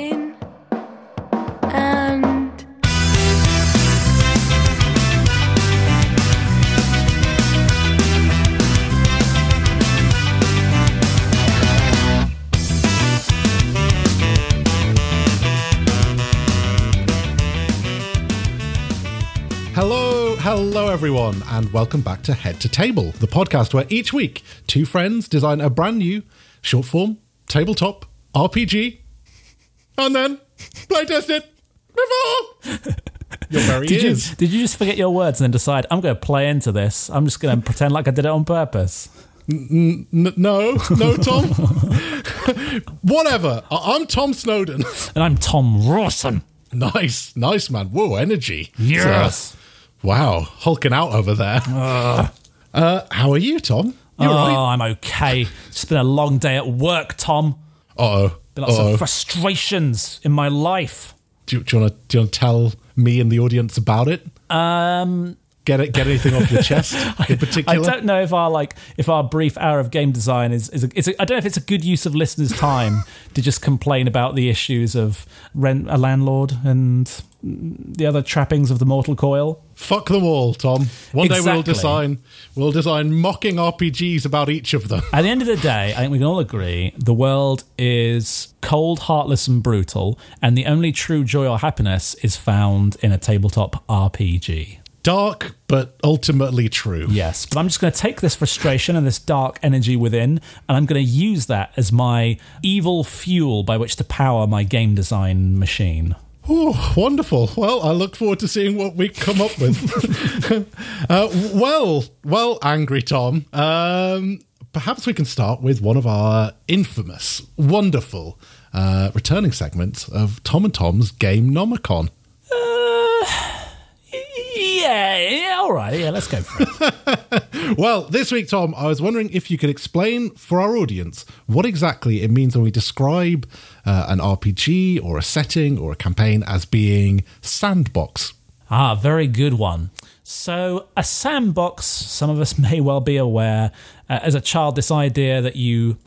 in and Hello, hello everyone, and welcome back to Head to Table, the podcast where each week two friends design a brand new short form tabletop RPG and then playtest it before your very Did you, ears. did you just forget your words and then decide I'm going to play into this? I'm just going to pretend like I did it on purpose. N- no, no, Tom. Whatever. I- I'm Tom Snowden. And I'm Tom Rawson. nice, nice man. Whoa, energy. Yes. Uh, wow, hulking out over there. Uh, how are you, Tom? You oh, alright? I'm okay. It's been a long day at work, Tom. Uh oh. Been lots Uh-oh. of frustrations in my life. Do you, do you want to do you want to tell me and the audience about it? Um, Get it. Get anything off your chest in particular. I don't know if our like if our brief hour of game design is is, a, is a, I don't know if it's a good use of listeners' time to just complain about the issues of rent a landlord and the other trappings of the mortal coil. Fuck them all, Tom. One day we'll design we'll design mocking RPGs about each of them. At the end of the day, I think we can all agree the world is cold, heartless, and brutal, and the only true joy or happiness is found in a tabletop RPG. Dark, but ultimately true. Yes, but I'm just going to take this frustration and this dark energy within, and I'm going to use that as my evil fuel by which to power my game design machine. Oh, wonderful. Well, I look forward to seeing what we come up with. uh, well, well, angry Tom. Um, perhaps we can start with one of our infamous, wonderful, uh, returning segments of Tom and Tom's Game Nomicon. Yeah, yeah, all right, yeah, let's go for it. Well, this week, Tom, I was wondering if you could explain for our audience what exactly it means when we describe uh, an RPG or a setting or a campaign as being sandbox. Ah, very good one. So, a sandbox, some of us may well be aware, uh, as a child, this idea that you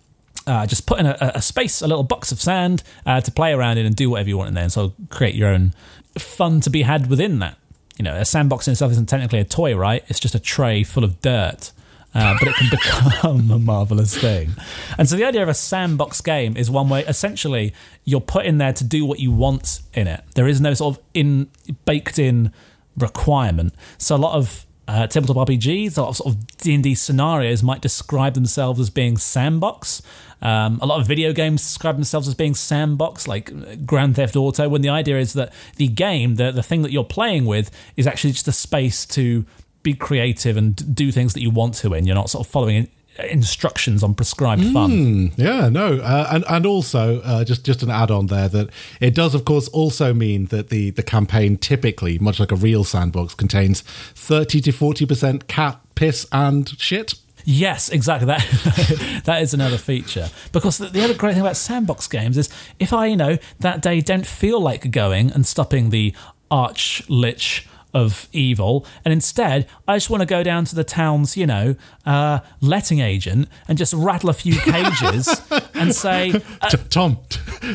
uh, just put in a, a space, a little box of sand uh, to play around in and do whatever you want in there, and so create your own fun to be had within that. You know, a sandbox in itself isn't technically a toy, right? It's just a tray full of dirt. Uh, but it can become a marvelous thing. And so the idea of a sandbox game is one where essentially you're put in there to do what you want in it. There is no sort of in baked in requirement. So a lot of uh, tabletop RPGs, a lot of sort of D and D scenarios might describe themselves as being sandbox. Um, a lot of video games describe themselves as being sandbox, like Grand Theft Auto. When the idea is that the game, the the thing that you're playing with, is actually just a space to be creative and do things that you want to in. You're not sort of following in- instructions on prescribed fun. Yeah, no, uh, and and also uh, just just an add on there that it does, of course, also mean that the the campaign typically, much like a real sandbox, contains thirty to forty percent cat piss and shit. Yes, exactly. That that is another feature. Because the, the other great thing about sandbox games is if I, you know, that day don't feel like going and stopping the arch lich of evil, and instead I just want to go down to the town's, you know, uh, letting agent and just rattle a few cages and say, uh, Tom,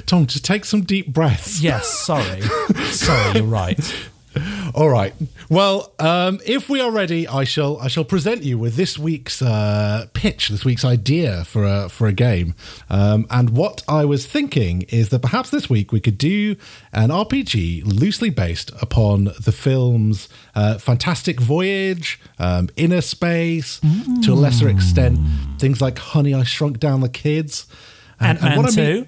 Tom, just take some deep breaths. "Yes, sorry, sorry, you're right." All right. Well, um, if we are ready, I shall I shall present you with this week's uh, pitch, this week's idea for a for a game. Um, and what I was thinking is that perhaps this week we could do an RPG loosely based upon the films uh, Fantastic Voyage, um, Innerspace, to a lesser extent things like Honey I Shrunk Down the Kids, And- and Ant-Man what I mean- 2?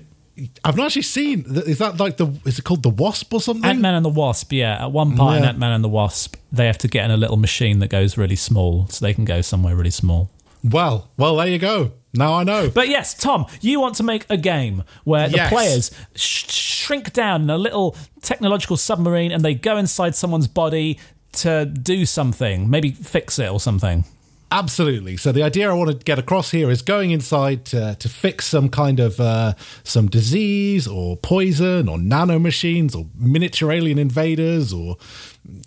I've not actually seen. Is that like the? Is it called the Wasp or something? Ant Man and the Wasp, yeah. At one part in Ant Man and the Wasp, they have to get in a little machine that goes really small, so they can go somewhere really small. Well, well, there you go. Now I know. But yes, Tom, you want to make a game where the Yes. players sh- shrink down in a little technological submarine and they go inside someone's body to do something, maybe fix it or something. Absolutely. So the idea I want to get across here is going inside to, to fix some kind of uh, some disease or poison or nanomachines or miniature alien invaders or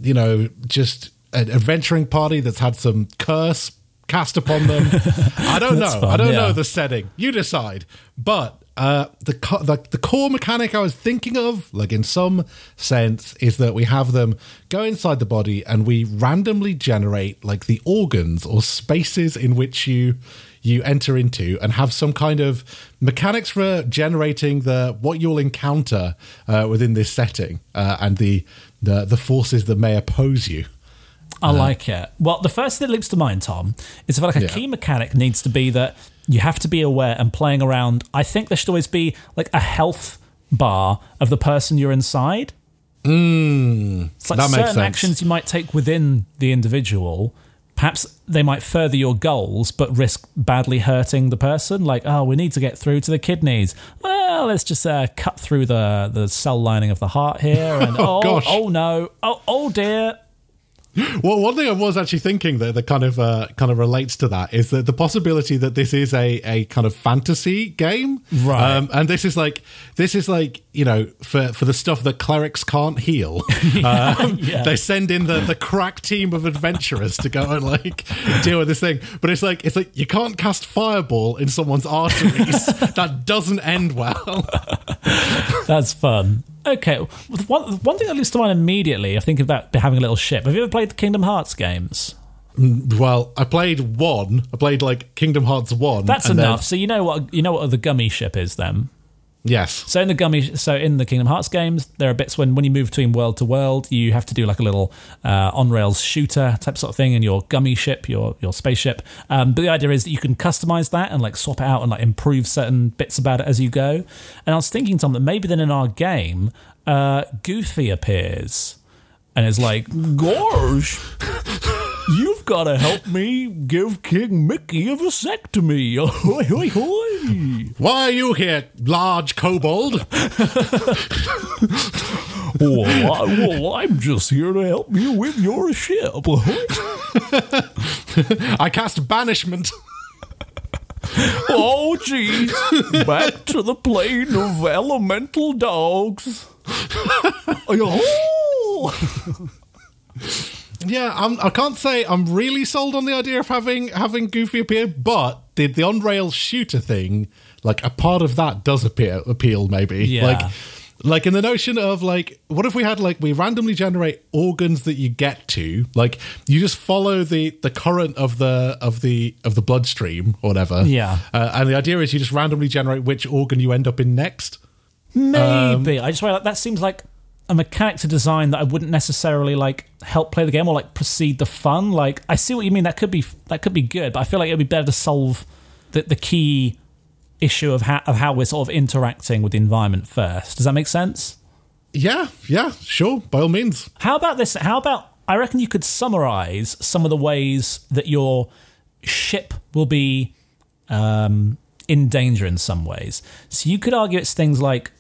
you know just an adventuring party that's had some curse cast upon them. I don't know. Fun, I don't yeah. know the setting. You decide. But uh, the, co- the the core mechanic I was thinking of, like in some sense, is that we have them go inside the body and we randomly generate like the organs or spaces in which you you enter into and have some kind of mechanics for generating the what you'll encounter uh, within this setting uh, and the, the the forces that may oppose you. I like it. Well, the first thing that leaps to mind, Tom, is I feel like a Yeah. key mechanic needs to be that you have to be aware and playing around. I think there should always be like a health bar of the person you're inside. Mm, It's like that makes certain actions you might take within the individual. Perhaps they might further your goals, but risk badly hurting the person. Like, oh, we need to get through to the kidneys. Well, let's just uh, cut through the the cell lining of the heart here. And Oh, oh, gosh. oh no, oh, oh dear. Well, one thing I was actually thinking that, that kind of uh, kind of relates to that is that the possibility that this is a, a kind of fantasy game, Right. Um, and this is like this is like you know for for the stuff that clerics can't heal, um, yeah. they send in the the crack team of adventurers to go and like deal with this thing. But it's like it's like you can't cast fireball in someone's arteries. that doesn't end well. That's fun. Okay, one, one thing that leaps to mind immediately, I think about having a little ship. Have you ever played the Kingdom Hearts games? well, I played one. I played like Kingdom Hearts one. That's and then- enough. so you know what you know what the gummy ship is then. Yes. So in the gummy, so in the Kingdom Hearts games, there are bits when when you move between world to world, you have to do like a little uh, on rails shooter type sort of thing in your gummy ship, your your spaceship. Um, but the idea is that you can customize that and like swap it out and like improve certain bits about it as you go. And I was thinking, Tom, that maybe then in our game, uh, Goofy appears and is like, "Gosh." You've got to help me give King Mickey a vasectomy. Hoi, hoi, hoi. Why are you here, large kobold? well, I, well, I'm just here to help you with your ship. I cast banishment. oh, jeez. Back to the plane of elemental dogs. Oh. Yeah, I'm, I can't say I'm really sold on the idea of having having Goofy appear, but the the on rail shooter thing, like a part of that does appear appeal maybe. Yeah. Like like in the notion of like what if we had like we randomly generate organs that you get to like you just follow the the current of the of the of the bloodstream or whatever Yeah. uh, and the idea is you just randomly generate which organ you end up in next Maybe. I just feel like that seems like a mechanic to design that I wouldn't necessarily like help play the game or like proceed the fun. Like I see what you mean. That could be that could be good, but I feel like it'd be better to solve the the key issue of how of how we're sort of interacting with the environment first. Does that make sense? yeah yeah sure by all means How about this? How about I reckon you could summarize some of the ways that your ship will be um, in danger in some ways. So you could argue it's things like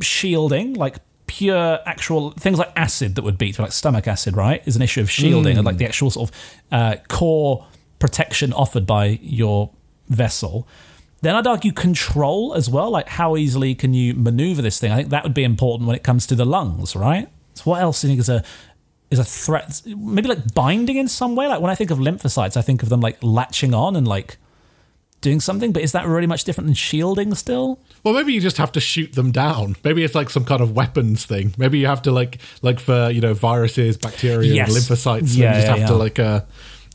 shielding, like pure actual things like acid that would beat like stomach acid, right? Is an issue of shielding and like the actual sort of uh, core protection offered by your vessel. Then I'd argue control as well, like how easily can you maneuver this thing? I think that would be important when it comes to the lungs, right? So what else do you think is a is a threat? Maybe like binding in some way. Like when I think of lymphocytes, I think of them like latching on and like doing something. But is that really much different than shielding still? Well, maybe you just have to shoot them down. Maybe it's like some kind of weapons thing. Maybe you have to like like for you know viruses, bacteria, Yes. and lymphocytes. Yeah, you just yeah, have to like uh,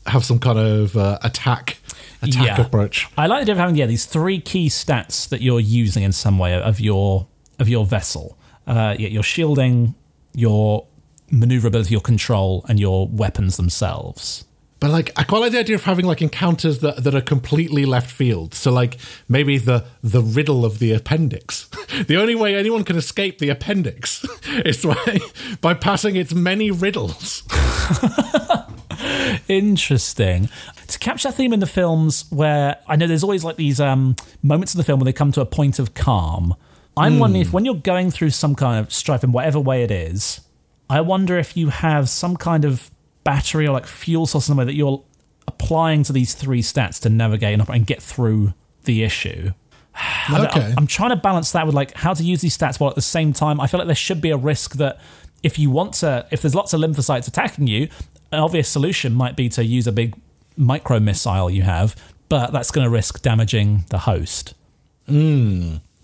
have some kind of uh, attack attack Yeah. approach. I like the idea of having yeah these three key stats that you're using in some way of your of your vessel. Uh, yeah, your shielding, your maneuverability, your control, and your weapons themselves. But like, I quite like the idea of having like encounters that, that are completely left field. So like maybe the the riddle of the appendix. the only way anyone can escape the appendix is by by passing its many riddles. Interesting. To capture that theme in the films, where I know there's always like these um, moments in the film where they come to a point of calm. I'm wondering if when you're going through some kind of strife in whatever way it is, I wonder if you have some kind of battery or like fuel source somewhere that you're applying to these three stats to navigate and, and get through the issue. Okay. I'm trying to balance that with like how to use these stats while at the same time I feel like there should be a risk that if you want to if there's lots of lymphocytes attacking you, an obvious solution might be to use a big micro missile you have, but that's going to risk damaging the host.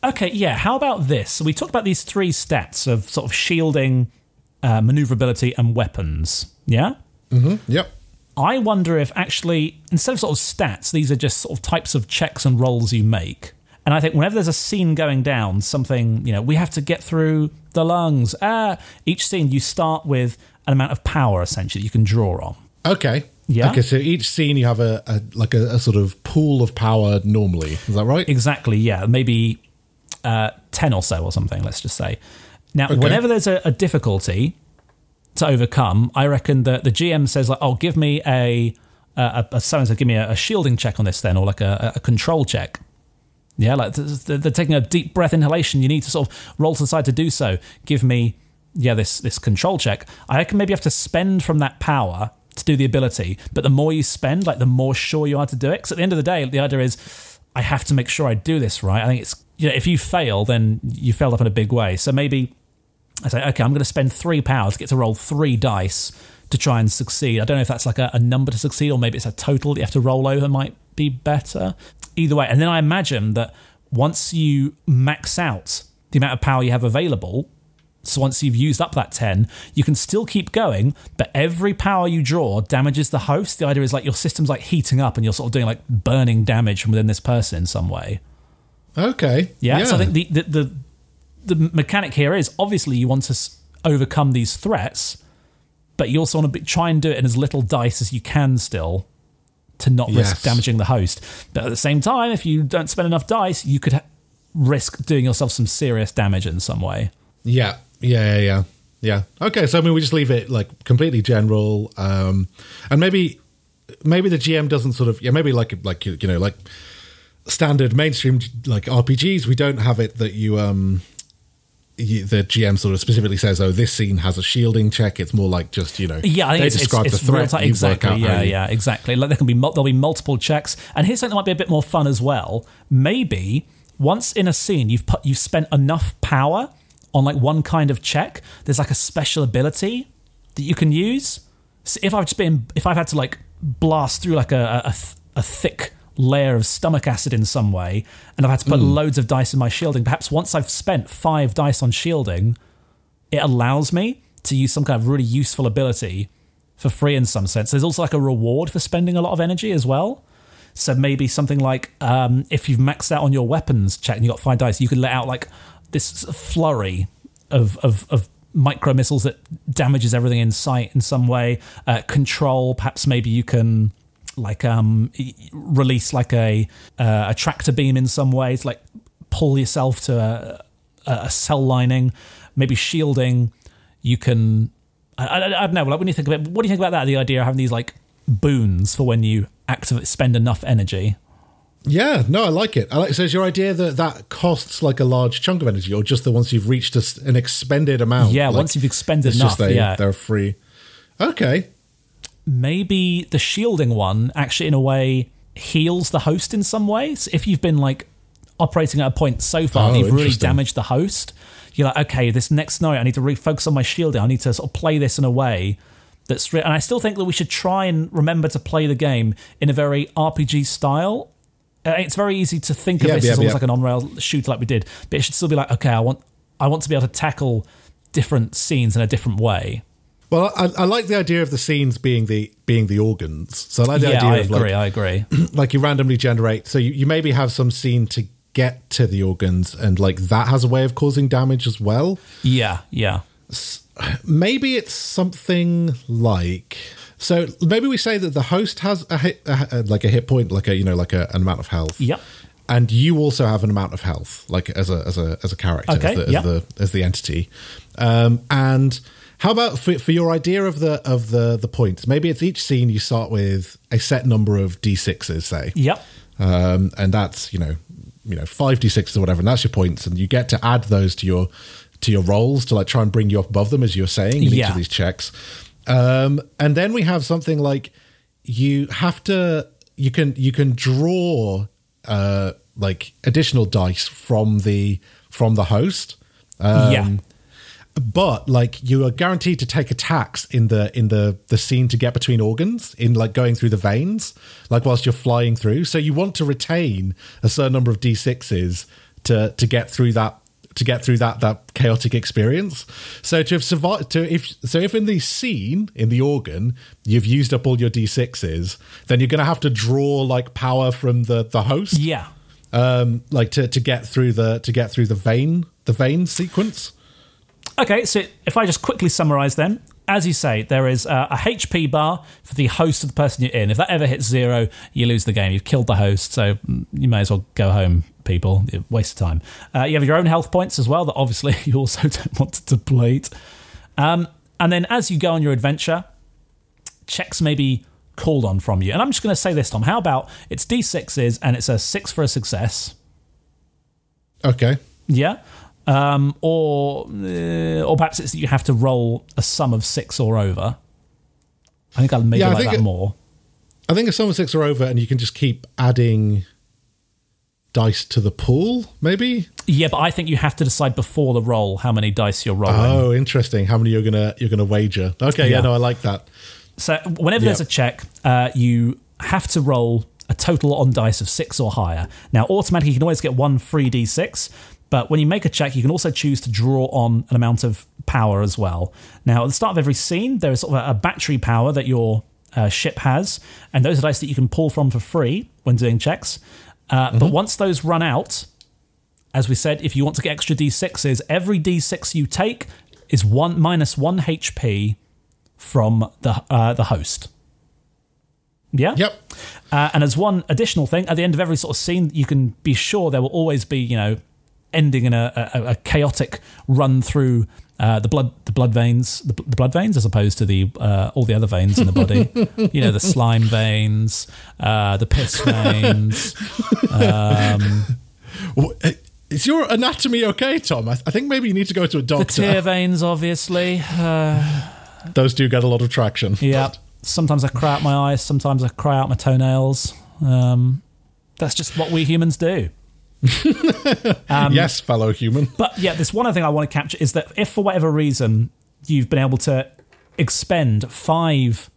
Okay, yeah. How about this? So we talked about these three stats of sort of shielding, uh, maneuverability, and weapons. Yeah. Yep. I wonder if actually instead of sort of stats, these are just sort of types of checks and rolls you make. And I think whenever there's a scene going down, something you know, we have to get through the lungs. Ah, each scene you start with an amount of power essentially you can draw on. Okay. Yeah. Okay, so each scene you have a, a like a, a sort of pool of power normally. Is that right? Exactly, yeah. Maybe uh, 10 or so or something, let's just say. Now, Okay. whenever there's a, a difficulty to overcome, I reckon that the GM says, like, oh, give me a, a, a someone said, give me a, a shielding check on this then, or like a, a control check. Yeah, like th- th- they're taking a deep breath inhalation. You need to sort of roll to the side to do so. Give me, yeah, this this control check. I reckon maybe you have to spend from that power to do the ability, but the more you spend, like the more sure you are to do it. Because at the end of the day, the idea is, I have to make sure I do this right. I think it's you know, if you fail, then you failed up in a big way. So maybe I say, okay, I'm going to spend three powers, get to roll three dice to try and succeed. I don't know if that's like a, a number to succeed or maybe it's a total that you have to roll over might be better. Either way. And then I imagine that once you max out the amount of power you have available, so once you've used up that 10, you can still keep going, but every power you draw damages the host. The idea is like your system's like heating up and you're sort of doing like burning damage from within this person in some way. Okay. Yeah. So I think the, the the the mechanic here is obviously you want to overcome these threats, but you also want to be, try and do it in as little dice as you can still to not risk damaging the host. But at the same time, if you don't spend enough dice, you could ha- risk doing yourself some serious damage in some way. Yeah, yeah, yeah, yeah, yeah. Okay, so I mean, we just leave it like completely general, um, and maybe, maybe the GM doesn't sort of, yeah, maybe like like you know like standard mainstream like RPGs, we don't have it that you um. You, the GM sort of specifically says, "Oh, this scene has a shielding check." It's more like just you know, Yeah, I think they it's, describe it's, it's the threat. real time. Exactly. Yeah, yeah, exactly. Like there can be there'll be multiple checks, and here's something that might be a bit more fun as well. Maybe once in a scene you've put you've spent enough power on like one kind of check, there's like a special ability that you can use. So if I've just been if I've had to like blast through like a a, th- a thick layer of stomach acid in some way, and I've had to put loads of dice in my shielding. Perhaps once I've spent five dice on shielding, it allows me to use some kind of really useful ability for free in some sense. There's also like a reward for spending a lot of energy as well. So maybe something like um, if you've maxed out on your weapons check and you got five dice, you could let out like this flurry of of, of micro missiles that damages everything in sight in some way. Uh, control, perhaps maybe you can like um release like a uh, a tractor beam in some ways, like pull yourself to a, a cell lining, maybe shielding. You can, I, I, I don't know. Like when you think about, what do you think about that? The idea of having these like boons for when you activate spend enough energy. Yeah, no, I like it. I like. So, is your idea that that costs like a large chunk of energy, or just that once you've reached a an expended amount? Yeah, like, once you've expended enough, just they, yeah. they're free. Okay, Maybe the shielding one actually, in a way, heals the host in some ways. If you've been like operating at a point so far Oh, that you've really damaged the host, you're like, okay, this next scenario, I need to refocus on my shielding. I need to sort of play this in a way that's. Re- and I still think that we should try and remember to play the game in a very RPG style. Uh, it's very easy to think of Yeah, this yeah, as almost yeah. like an on-rail shooter like we did, but it should still be like, okay, I want, I want to be able to tackle different scenes in a different way. Well, I, I like the idea of the scenes being the being the organs. So I like the yeah, idea I of agree. like, I agree. like you randomly generate. So you, you maybe have some scene to get to the organs, and like that has a way of causing damage as well. yeah, yeah. Maybe it's something like. So maybe we say that the host has a hit, like a hit point, like a you know like a, an amount of health. Yep. And you also have an amount of health, like as a as a as a character, Okay, as, the, as the as the entity. Um, and how about for, for your idea of the of the the points? Maybe it's each scene you start with a set number of d6s, say, Yep. um, and that's you know you know five d6s or whatever, and that's your points, and you get to add those to your to your rolls to like try and bring you up above them as you're saying in each of these checks. Um, and then we have something like you have to you can you can draw uh, like additional dice from the from the host. Um, yeah. But like you are guaranteed to take attacks in the in the the scene to get between organs in like going through the veins like whilst you're flying through so you want to retain a certain number of d6s to to get through that to get through that that chaotic experience. So to have survived, to if so, if in the scene in the organ you've used up all your d6s, then you're going to have to draw like power from the the host, Yeah. um, like to to get through the to get through the vein the vein sequence. Okay, so if I just quickly summarize then, as you say, there is a, a HP bar for the host of the person you're in. If that ever hits zero, you lose the game. You've killed the host, so you may as well go home, people. Waste of time. Uh, you have your own health points as well that obviously you also don't want to deplete. Um, and then as you go on your adventure, checks may be called on from you. And I'm just going to say this, Tom. How about it's D6s and it's a six for a success? Okay. Yeah. Um, or uh, or perhaps it's that you have to roll a sum of six or over. I think I'd maybe Yeah, I like that it- more. I think if some six or over and you can just keep adding dice to the pool, maybe. Yeah, but I think you have to decide before the roll how many dice you're rolling. Oh, interesting. How many you're gonna you're gonna wager? Okay, yeah, Yeah. no, I like that. So whenever there's a check, uh, you have to roll a total on dice of six or higher. Now, automatically, you can always get one free d6, but when you make a check, you can also choose to draw on an amount of power as well. Now, at the start of every scene, there is sort of a, battery power that your uh, ship has, and those are dice that you can pull from for free when doing checks. Uh, But once those run out, as we said, if you want to get extra d6s, every d6 you take is one minus one HP from the uh, the host. Yeah. Yep. Uh, and as one additional thing, at the end of every sort of scene, you can be sure there will always be, you know, ending in a, a, a chaotic run through uh, the blood the blood veins the, the blood veins as opposed to the uh, all the other veins in the body. you know, the slime veins, uh, the piss veins. W- uh, Is your anatomy okay, Tom? I, I think maybe you need to go to a The doctor. tear veins, obviously. Uh, Those do get a lot of traction. yeah. Sometimes I cry out my eyes. Sometimes I cry out my toenails. Um, that's just what we humans do. Um, yes, fellow human. But yeah, this one other thing I want to capture is that if for whatever reason you've been able to expend five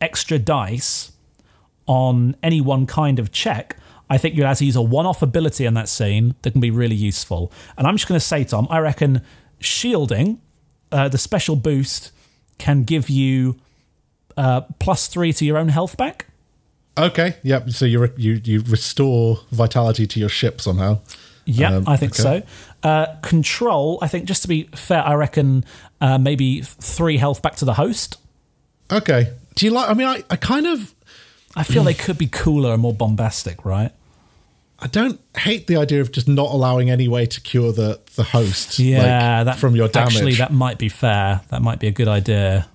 extra dice on any one kind of check, I think you'll have to use a one off ability in that scene that can be really useful. And I'm just going to say, Tom, I reckon shielding, uh, the special boost, can give you uh, plus three to your own health back. Okay. Yep. So you re- you you restore vitality to your ship somehow. Yeah, Um, I think okay. so. Uh, control, I think, just to be fair, I reckon uh, maybe three health back to the host. Okay. Do you like? I mean, I, I kind of I feel they could be cooler and more bombastic, right? I don't hate the idea of just not allowing any way to cure the the host. Yeah, like, that from your damage. Actually, that might be fair. That might be a good idea.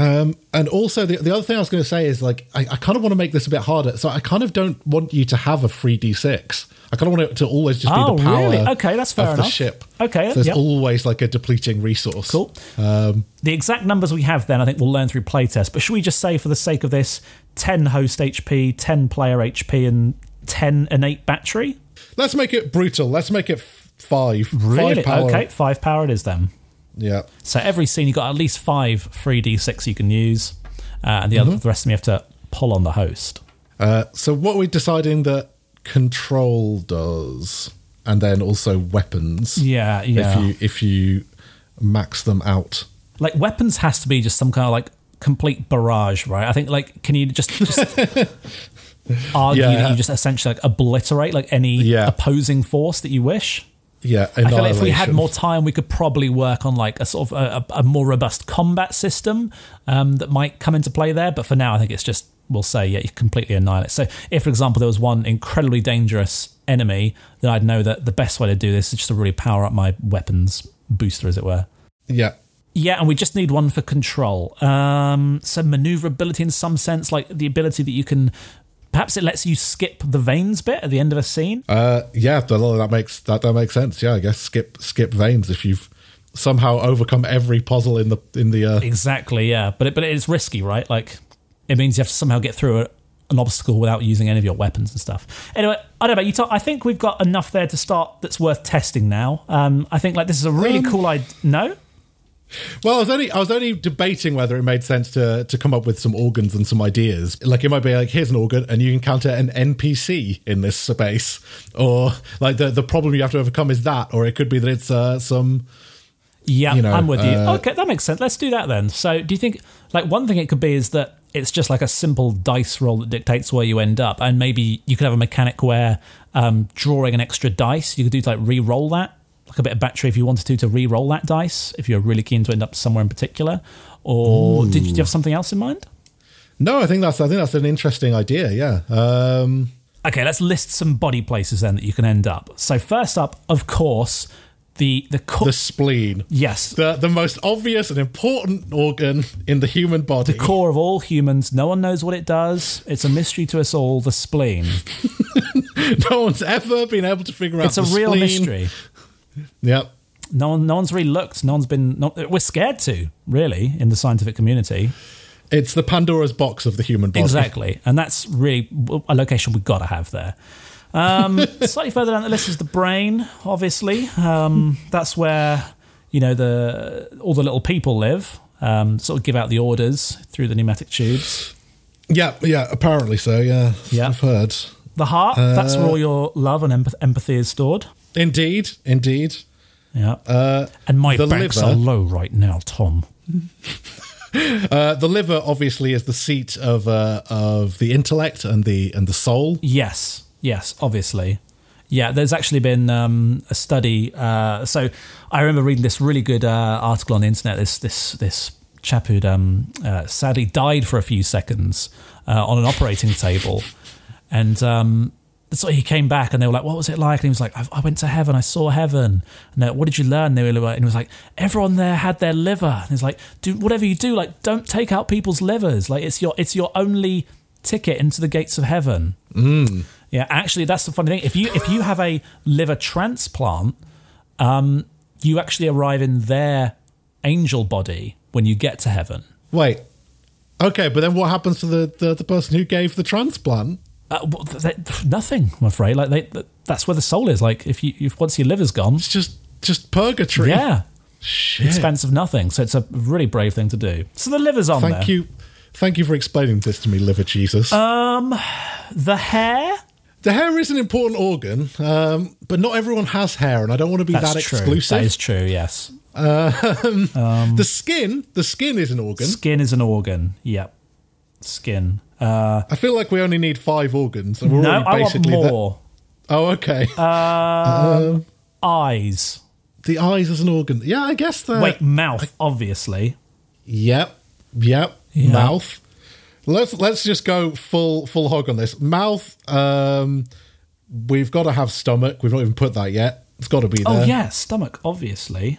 Um, and also the the other thing I was going to say is like I, I kind of want to make this a bit harder. So I kind of don't want you to have a free d six. I kind of want it to always just Oh, be the power. really? Okay, that's fair of the ship. Okay, so there's yep. always like a depleting resource. Cool. Um, The exact numbers we have then, I think we'll learn through playtest. But should we just say, for the sake of this, 10 host HP, 10 player HP, and 10 innate battery? let's make it brutal. Let's make it f- five. Really? Five power. Okay, five power it is then. Yeah. So every scene you've got at least five three d six you can use, uh, and the other the rest of them you have to pull on the host. Uh, so what we're deciding that control does, and then also weapons. Yeah, yeah. If you if you max them out. like weapons has to be just some kind of like complete barrage, right? I think like can you just just argue Yeah. that you just essentially like obliterate like any Yeah. opposing force that you wish? Yeah. I feel like if we had more time, we could probably work on like a sort of a, a, a more robust combat system um, that might come into play there. But for now, I think it's just we'll say yeah, you completely annihilate. So if, for example, there was one incredibly dangerous enemy, then I'd know that the best way to do this is just to really power up my weapons booster, as it were. Yeah. Yeah, and we just need one for control. Um, so maneuverability in some sense, like the ability that you can. Perhaps it lets you skip the veins bit at the end of a scene. Uh, yeah, that, that makes that, that makes sense. Yeah, I guess skip skip veins if you've somehow overcome every puzzle in the in the. Uh, Exactly, yeah. But it, but it's risky, right? Like it means you have to somehow get through a, an obstacle without using any of your weapons and stuff. Anyway, I don't know. About you talk, I think we've got enough there to start that's worth testing now. Um, I think like this is a really Um, cool idea. No, Well, I was only I was only debating whether it made sense to to come up with some organs and some ideas. Like it might be like here's an organ and you encounter an NPC in this space, or like the the problem you have to overcome is that, or it could be that it's uh, some. Yeah, You know, I'm with you. uh, Okay, that makes sense. Let's do that then. So, do you think like one thing it could be is that it's just like a simple dice roll that dictates where you end up, and maybe you could have a mechanic where um, drawing an extra dice, you could do like re-roll that, like a bit of battery if you wanted to to re-roll that dice if you're really keen to end up somewhere in particular. Or did you, do you have something else in mind? No, I think that's I think that's an interesting idea. Yeah. Um, Okay, let's list some body places then that you can end up. So first up, of course, the the, co- the spleen, yes, the the most obvious and important organ in the human body. The core of all humans. No one knows what it does. It's a mystery to us all. The spleen. no one's ever been able to figure out. It's a real spleen. mystery. Yep. No one, no one's really looked. No one's been. No, we're scared to really in the scientific community. It's the Pandora's box of the human body. Exactly, and that's really a location we've got to have there. Um, slightly further down the list is the brain. Obviously, um, that's where you know the all the little people live. Um, sort of give out the orders through the pneumatic tubes. Yeah, yeah. Apparently so. Yeah. Yeah. I've heard. The heart. that's where all your love and empathy is stored. Indeed, indeed. Yeah. Uh, and my the banks liver. are low right now, Tom. uh, the liver obviously is the seat of uh, of the intellect and the and the soul. Yes, yes, obviously. Yeah, there's actually been um, a study. Uh, so I remember reading this really good uh, article on the internet. This this this chap who'd um, uh, sadly died for a few seconds uh, on an operating table, and um, so he came back and they were like, "What was it like?" And he was like, "I, I went to heaven. I saw heaven." And they, what did you learn? They were like, and he was like, "Everyone there had their liver." And he's like, "Do whatever you do, like don't take out people's livers. Like it's your it's your only ticket into the gates of heaven." Yeah, actually, that's the funny thing. If you if you have a liver transplant, um, you actually arrive in their angel body when you get to heaven. Wait. Okay, but then what happens to the, the, the person who gave the transplant? Uh, they, nothing, I'm afraid. Like they, that's where the soul is. Like if you if once your liver's gone, It's just just purgatory. yeah, Shit. expense of nothing. So it's a really brave thing to do. So the liver's on Thank there. you. Thank you for explaining this to me, liver Jesus. Um, the hair. the hair is an important organ, um, but not everyone has hair, and I don't want to be That's that true. exclusive. That is true. Yes. the skin, the skin is an organ. Skin is an organ. Yep. Skin. Uh, I feel like we only need five organs, and we're no, already I want basically more. Oh, okay. Eyes. the eyes is an organ. Yeah, I guess that. Wait, mouth, obviously. Yep. Yep. Yeah. Mouth. Let's let's just go full full hog on this. Mouth. Um, we've got to have stomach. We've not even put that yet. It's got to be there. Oh, yeah, stomach, obviously.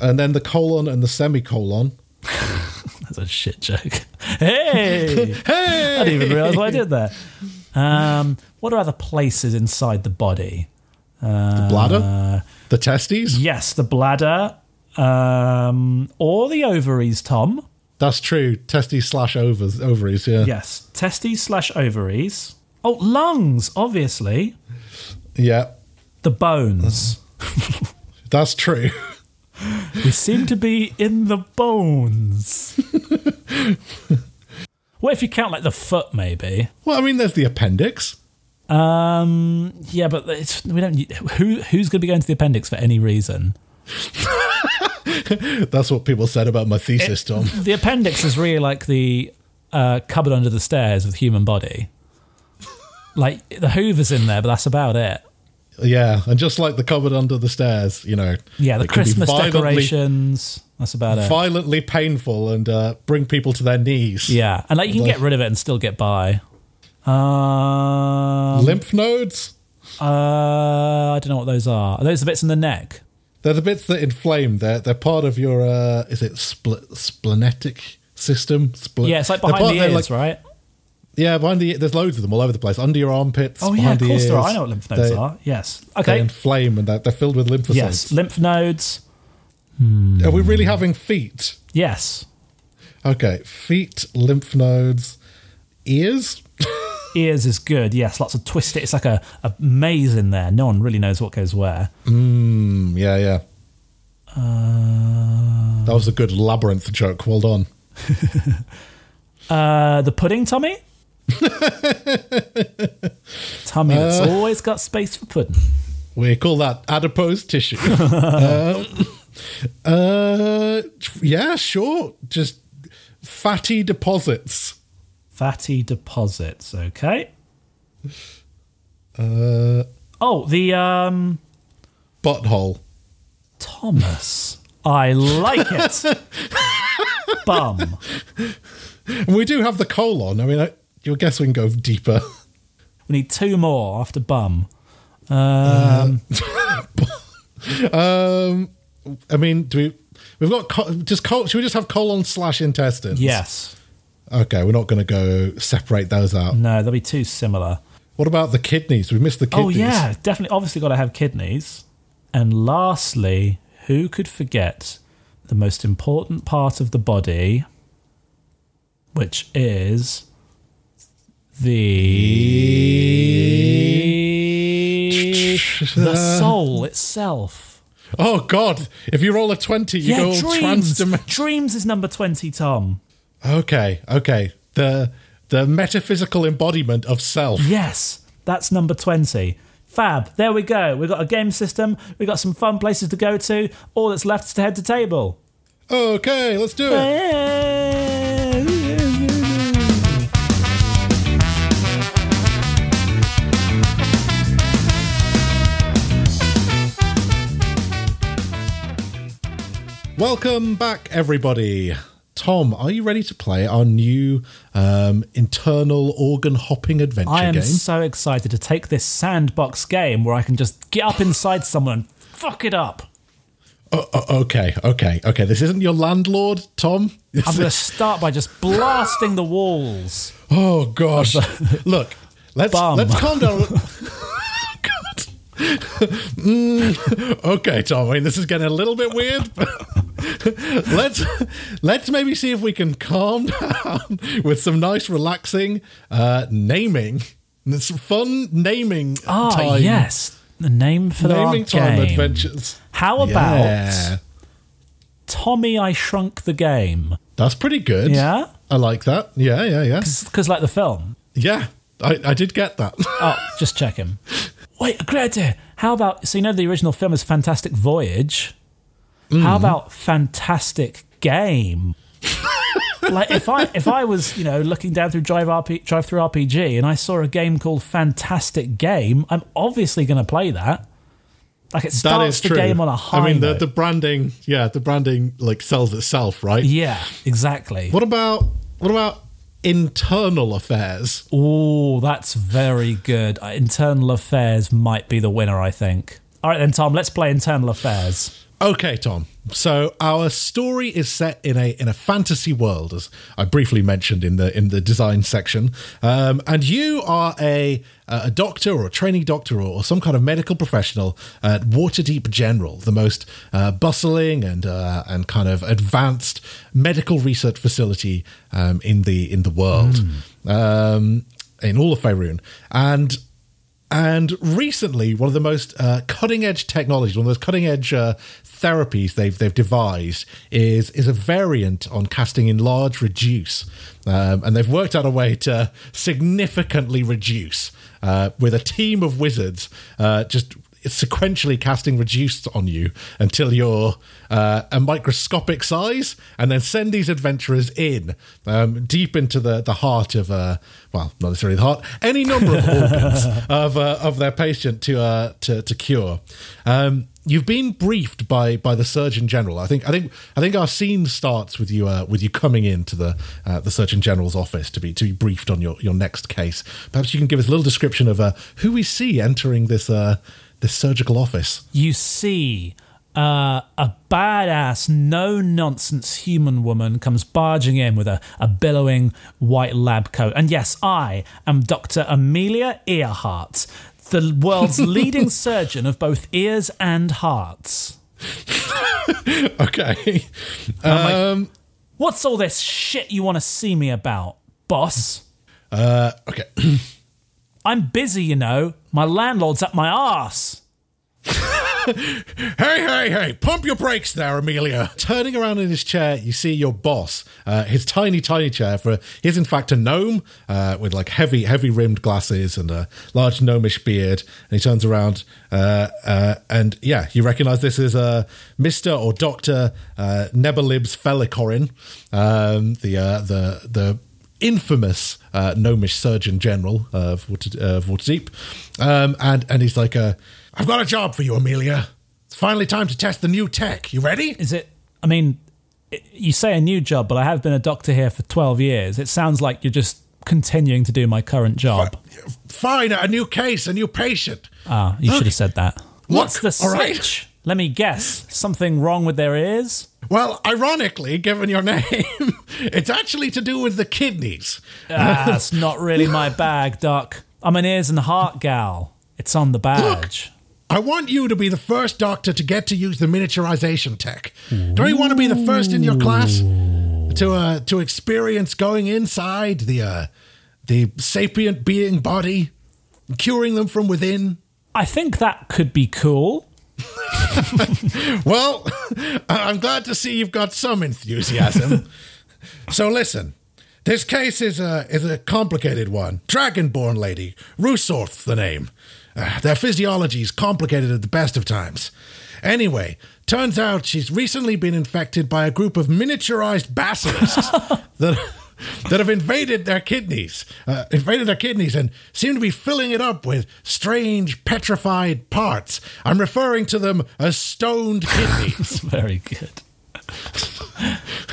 And then the colon and the semicolon. That's a shit joke. Hey! Hey. I didn't even realise what I did there. Um, what are other places inside the body? The bladder. the testes. Yes, the bladder, um, or the ovaries, Tom. That's true. Testes slash overs, ovaries. Yeah. Yes, testes slash ovaries. Oh, lungs, obviously. Yeah. The bones. That's true. We seem to be in the bones. what if you count like the foot, maybe? Well, I mean, there's the appendix. Um, yeah, but it's, we don't. Who who's going to be going to the appendix for any reason? That's what people said about my thesis, Tom. The appendix is really like the uh, cupboard under the stairs of the human body. Like the Hoover's in there, but that's about it. Yeah, and just like the cupboard under the stairs, you know. Yeah, the Christmas decorations. That's about it. Violently painful and uh, bring people to their knees. Yeah, and like you can get rid of it and still get by. Um, Lymph nodes. uh, I don't know what those are. Are those the bits in the neck? They're the bits that inflame. They're they're part of your uh, is it spl- splenetic system? Spl- Yeah, it's like behind the ears, like- right? Yeah, behind the there's loads of them all over the place. Under your armpits. Oh yeah, behind of the course there are. ears. I know what lymph nodes They- are. Yes. Okay. They inflame and they're, they're filled with lymphocytes. Yes, lymph nodes. Are we really having feet? Yes. Okay, feet, lymph nodes, ears. Ears is good. Yes, lots of twisted. It's like a, a maze in there. No one really knows what goes where. Mm, yeah, yeah. Uh, that was a good labyrinth joke. Well done. Uh, the pudding, Tommy? Tommy that's Uh. always got space for pudding. We call that adipose tissue. um, uh, yeah, sure. Just fatty deposits. Fatty deposits, okay. Uh, Oh, the um butthole. Thomas. I like it. Bum. And we do have the colon. I mean, I, you'll guess we can go deeper. We need two more after bum. Um, Um, I mean, do we? We've got just col- should we just have colon slash intestines? yes. Okay, we're not going to go separate those out. No, they'll be too similar. What about the kidneys? We missed the kidneys. Oh kidneys. yeah, definitely. Obviously, got to have kidneys. And lastly, who could forget the most important part of the body, which is the the soul itself. Oh God! If you roll a twenty, you Yeah, go dreams. Dreams is number twenty, Tom. Okay, okay. The the metaphysical embodiment of self. Yes, that's number 20. Fab. There we go. We've got a game system. We've got some fun places to go to. All that's left is to head to table. Okay, let's do it. Welcome back, everybody. Tom, are you ready to play our new um, internal organ hopping adventure game? I am game? so excited to take this sandbox game where I can just get up inside someone and fuck it up. Oh, oh, okay, okay, okay. This isn't your landlord, Tom. This I'm going to start by just blasting the walls. Oh gosh! Look, let's Bum. let's calm down. Mm, okay, Tom. I this is getting a little bit weird. Let's let's maybe see if we can calm down with some nice, relaxing uh, naming. Some fun naming Ah, time. yes. The name for the naming time game. adventures. How about Yeah. Tommy I Shrunk the Game? That's pretty good. Yeah? I like that. Yeah, yeah, yeah. Because, like the film. Yeah, I, I did get that. Oh, just check him. Wait, a great idea. How about so you know the original film is Fantastic Voyage? How mm. about Fantastic Game? like if I if I was you know looking down through Drive RP, DriveThruRPG and I saw a game called Fantastic Game, I'm obviously going to play that. Like it starts the true. game on a high I mean, the, note. the branding, yeah, the branding like sells itself, right? yeah, exactly. What about what about internal affairs? Oh, that's very good. Uh, Internal Affairs might be the winner, I think. All right, then, Tom. Let's play Internal Affairs. Okay, Tom. So our story is set in a in a fantasy world, as I briefly mentioned in the in the design section. Um, and you are a a doctor or a training doctor or, or some kind of medical professional at Waterdeep General, the most uh, bustling and uh, and kind of advanced medical research facility um, in the in the world, um, in all of Faerun, and and recently, one of the most uh, cutting edge technologies, one of those cutting edge uh, therapies they've they've devised is is a variant on casting enlarge reduce, um, and they've worked out a way to significantly reduce uh, with a team of wizards uh, just sequentially casting reduced on you until you're uh, a microscopic size, and then send these adventurers in um, deep into the the heart of uh, well, not necessarily the heart, any number of organs of uh, of their patient to uh, to to cure. Um, you've been briefed by by the Surgeon General. I think I think I think our scene starts with you uh, with you coming into the uh, the Surgeon General's office to be to be briefed on your your next case. Perhaps you can give us a little description of uh, who we see entering this uh, this surgical office. You see uh, a badass, no nonsense human woman comes barging in with a, a billowing white lab coat. And yes, I am Dr. Amelia Earhart, the world's leading surgeon of both ears and hearts. Okay. like- Um, What's all this shit you want to see me about, boss? uh, okay. I'm busy, you know. My landlord's up my arse. hey, hey, hey, pump your brakes there, Amelia. Turning around in his chair, you see your boss, uh, his tiny, tiny chair. For He's in fact a gnome uh, with like heavy, heavy rimmed glasses and a large gnomish beard. And he turns around uh, uh and yeah, you recognize this as uh, Mr. or Dr. Uh, Nebelibs Felicorin, um, the, uh, the, the infamous uh, gnomish surgeon general of water Waterdeep. Um, and, and he's like, uh, I've got a job for you, Amelia. It's finally time to test the new tech. You ready? Is it? I mean, it, you say a new job, but I have been a doctor here for 12 years. It sounds like you're just continuing to do my current job. F- fine, a new case, a new patient. Ah, you should have said that. Look, What's the all right. Let me guess. Something wrong with their ears? Well, ironically, given your name, it's actually to do with the kidneys. Ah, that's not really my bag, Doc. I'm an ears and heart gal. It's on the badge. I want you to be the first doctor to get to use the miniaturization tech. Don't you want to be the first in your class to uh, to experience going inside the uh, the sapient being body, curing them from within? I think that could be cool. well, I'm glad to see you've got some enthusiasm. so listen, this case is a is a complicated one. Dragonborn lady, Rusorth, the name. Uh, their physiology is complicated at the best of times. Anyway, turns out she's recently been infected by a group of miniaturized basilisks that that have invaded their kidneys, uh, invaded their kidneys, and seem to be filling it up with strange petrified parts. I'm referring to them as stoned kidneys. Very good.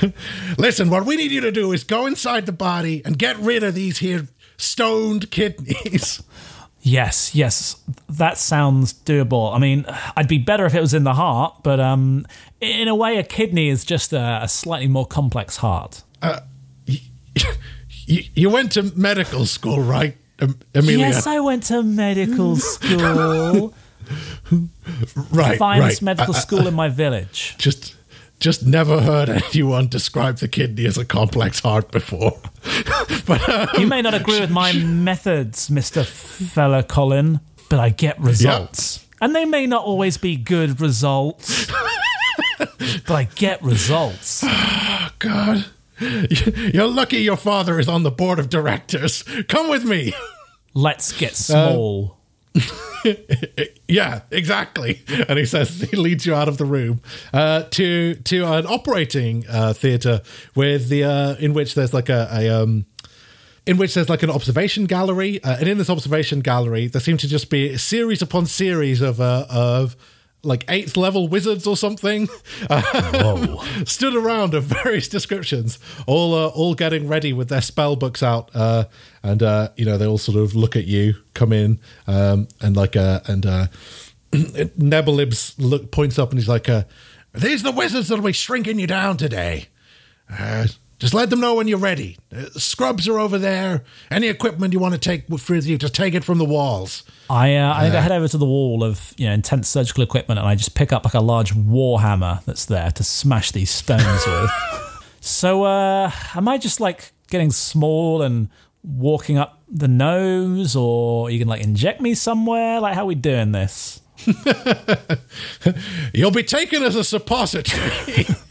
Listen, what we need you to do is go inside the body and get rid of these here stoned kidneys. Yes, yes, that sounds doable. I mean, I'd be better if it was in the heart, but um, in a way, a kidney is just a, a slightly more complex heart. Uh, you, went to medical school, right, Amelia? Yes, I went to medical school. right, the finest right. medical school in my village. Just just never heard anyone describe the kidney as a complex heart before. but um, you may not agree with my methods, Mister Fella Colin, but I get results, yep. and they may not always be good results, but I get results. Oh, God. You're lucky your father is on the board of directors. Come with me. Let's get small. yeah, exactly. And he says he leads you out of the room uh, to to an operating uh, theater with the uh, in which there's like a, a um, in which there's like an observation gallery, uh, and in this observation gallery there seem to just be a series upon series of uh, of like eighth level wizards or something. Stood around of various descriptions all uh, all getting ready with their spell books out uh, and uh, you know they all sort of look at you come in um, and like uh, and uh, Nebelibs look points up and he's like uh, these are the wizards that'll be shrinking you down today. Uh, just let them know when you're ready. Uh, scrubs are over there. Any equipment you want to take with you, just take it from the walls. I uh, I head over to the wall of you know intense surgical equipment, and I just pick up like a large war hammer that's there to smash these stones with. So, uh, am I just like getting small and walking up the nose, or you can like inject me somewhere? Like, how are we doing this? You'll be taken as a suppository.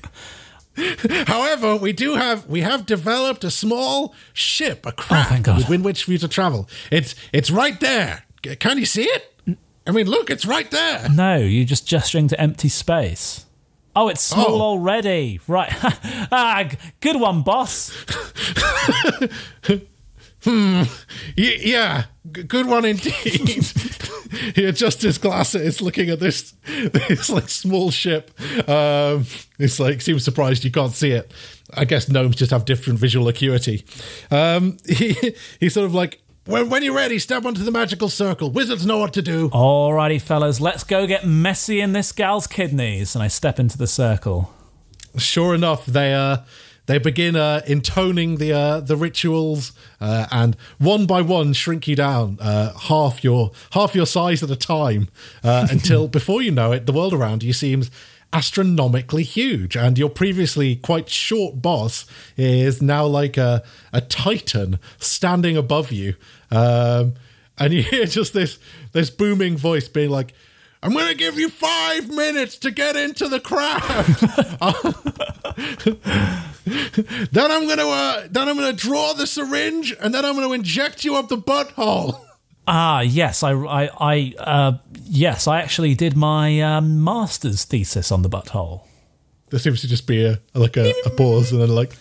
However, we do have we have developed a small ship, a craft oh, within which for you to travel. It's it's right there. Can you see it? I mean, look, it's right there. No, you're just gesturing to empty space. Oh, it's small oh. already. Right. ah, good one, boss. hmm. Y- yeah, G- good one indeed. he adjusts his glasses, looking at this this like small ship. Um, it's like seems surprised you can't see it. I guess gnomes just have different visual acuity. Um, he he's sort of like. When, when you're ready, step onto the magical circle. Wizards know what to do. Alrighty, fellas, let's go get messy in this gal's kidneys. And I step into the circle. Sure enough, they uh, they begin uh, intoning the uh, the rituals uh, and one by one shrink you down uh, half your half your size at a time uh, until before you know it the world around you seems astronomically huge and your previously quite short boss is now like a, a titan standing above you. Um, and you hear just this this booming voice being like I'm going to give you five minutes to get into the craft. then I'm going to uh, then I'm going to draw the syringe, and then I'm going to inject you up the butthole. Ah, yes, I, I, I uh, yes, I actually did my um, master's thesis on the butthole. There seems to just be a like a, a pause, and then like,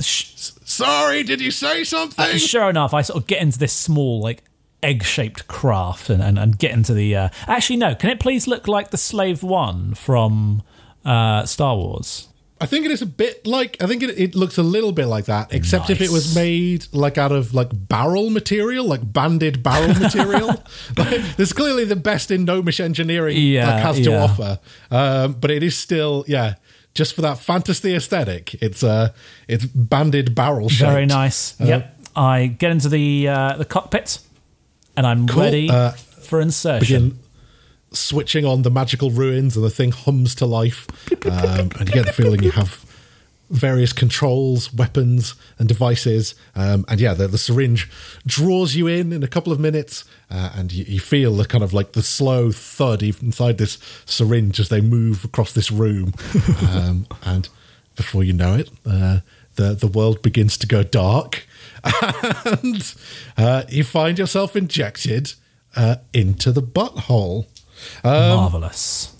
sorry, did you say something? Uh, sure enough, I sort of get into this small, like egg-shaped craft, and, and, and get into the. Uh, actually, no. Can it please look like the Slave One from uh, Star Wars? I think it is a bit like I think it, it looks a little bit like that, except if it was made like out of like barrel material, like banded barrel material. like, there's clearly the best in gnomish engineering Yeah, like, has to offer, um, but it is still yeah. Just for that fantasy aesthetic, it's uh, it's banded barrel shaped. Very nice. yep. I get into the uh, the cockpit, and I'm Cool. ready Uh, for insertion. Begin switching on the magical ruins, and the thing hums to life, um, and you get the feeling you have various controls, weapons, and devices. Um, and yeah, the, the syringe draws you in in a couple of minutes, uh, and you, you feel the kind of like the slow thud inside this syringe as they move across this room. um, and before you know it, uh, the the world begins to go dark, and uh, you find yourself injected uh, into the butthole. Um, Marvelous.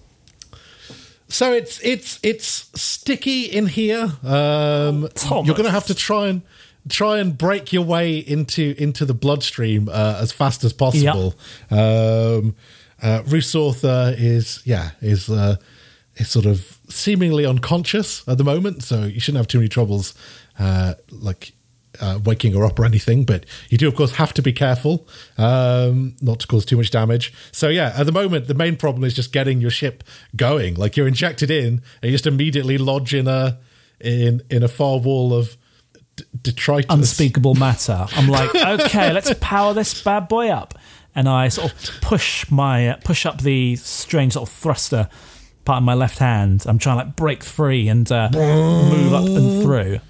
So it's it's it's sticky in here. Um, Thomas. you're going to have to try and try and break your way into into the bloodstream uh, as fast as possible. Um, uh, Rusortha is yeah is uh, is sort of seemingly unconscious at the moment, so you shouldn't have too many troubles uh, like uh, waking her up or anything. But you do, of course, have to be careful um, not to cause too much damage. So yeah, at the moment, the main problem is just getting your ship going. Like you're injected in, and you just immediately lodge in a in in a far wall of d- detritus. unspeakable matter. I'm like, okay, let's power this bad boy up, and I sort of push my uh, push up the strange sort of thruster part of my left hand. I'm trying to like break free and uh, move up and through.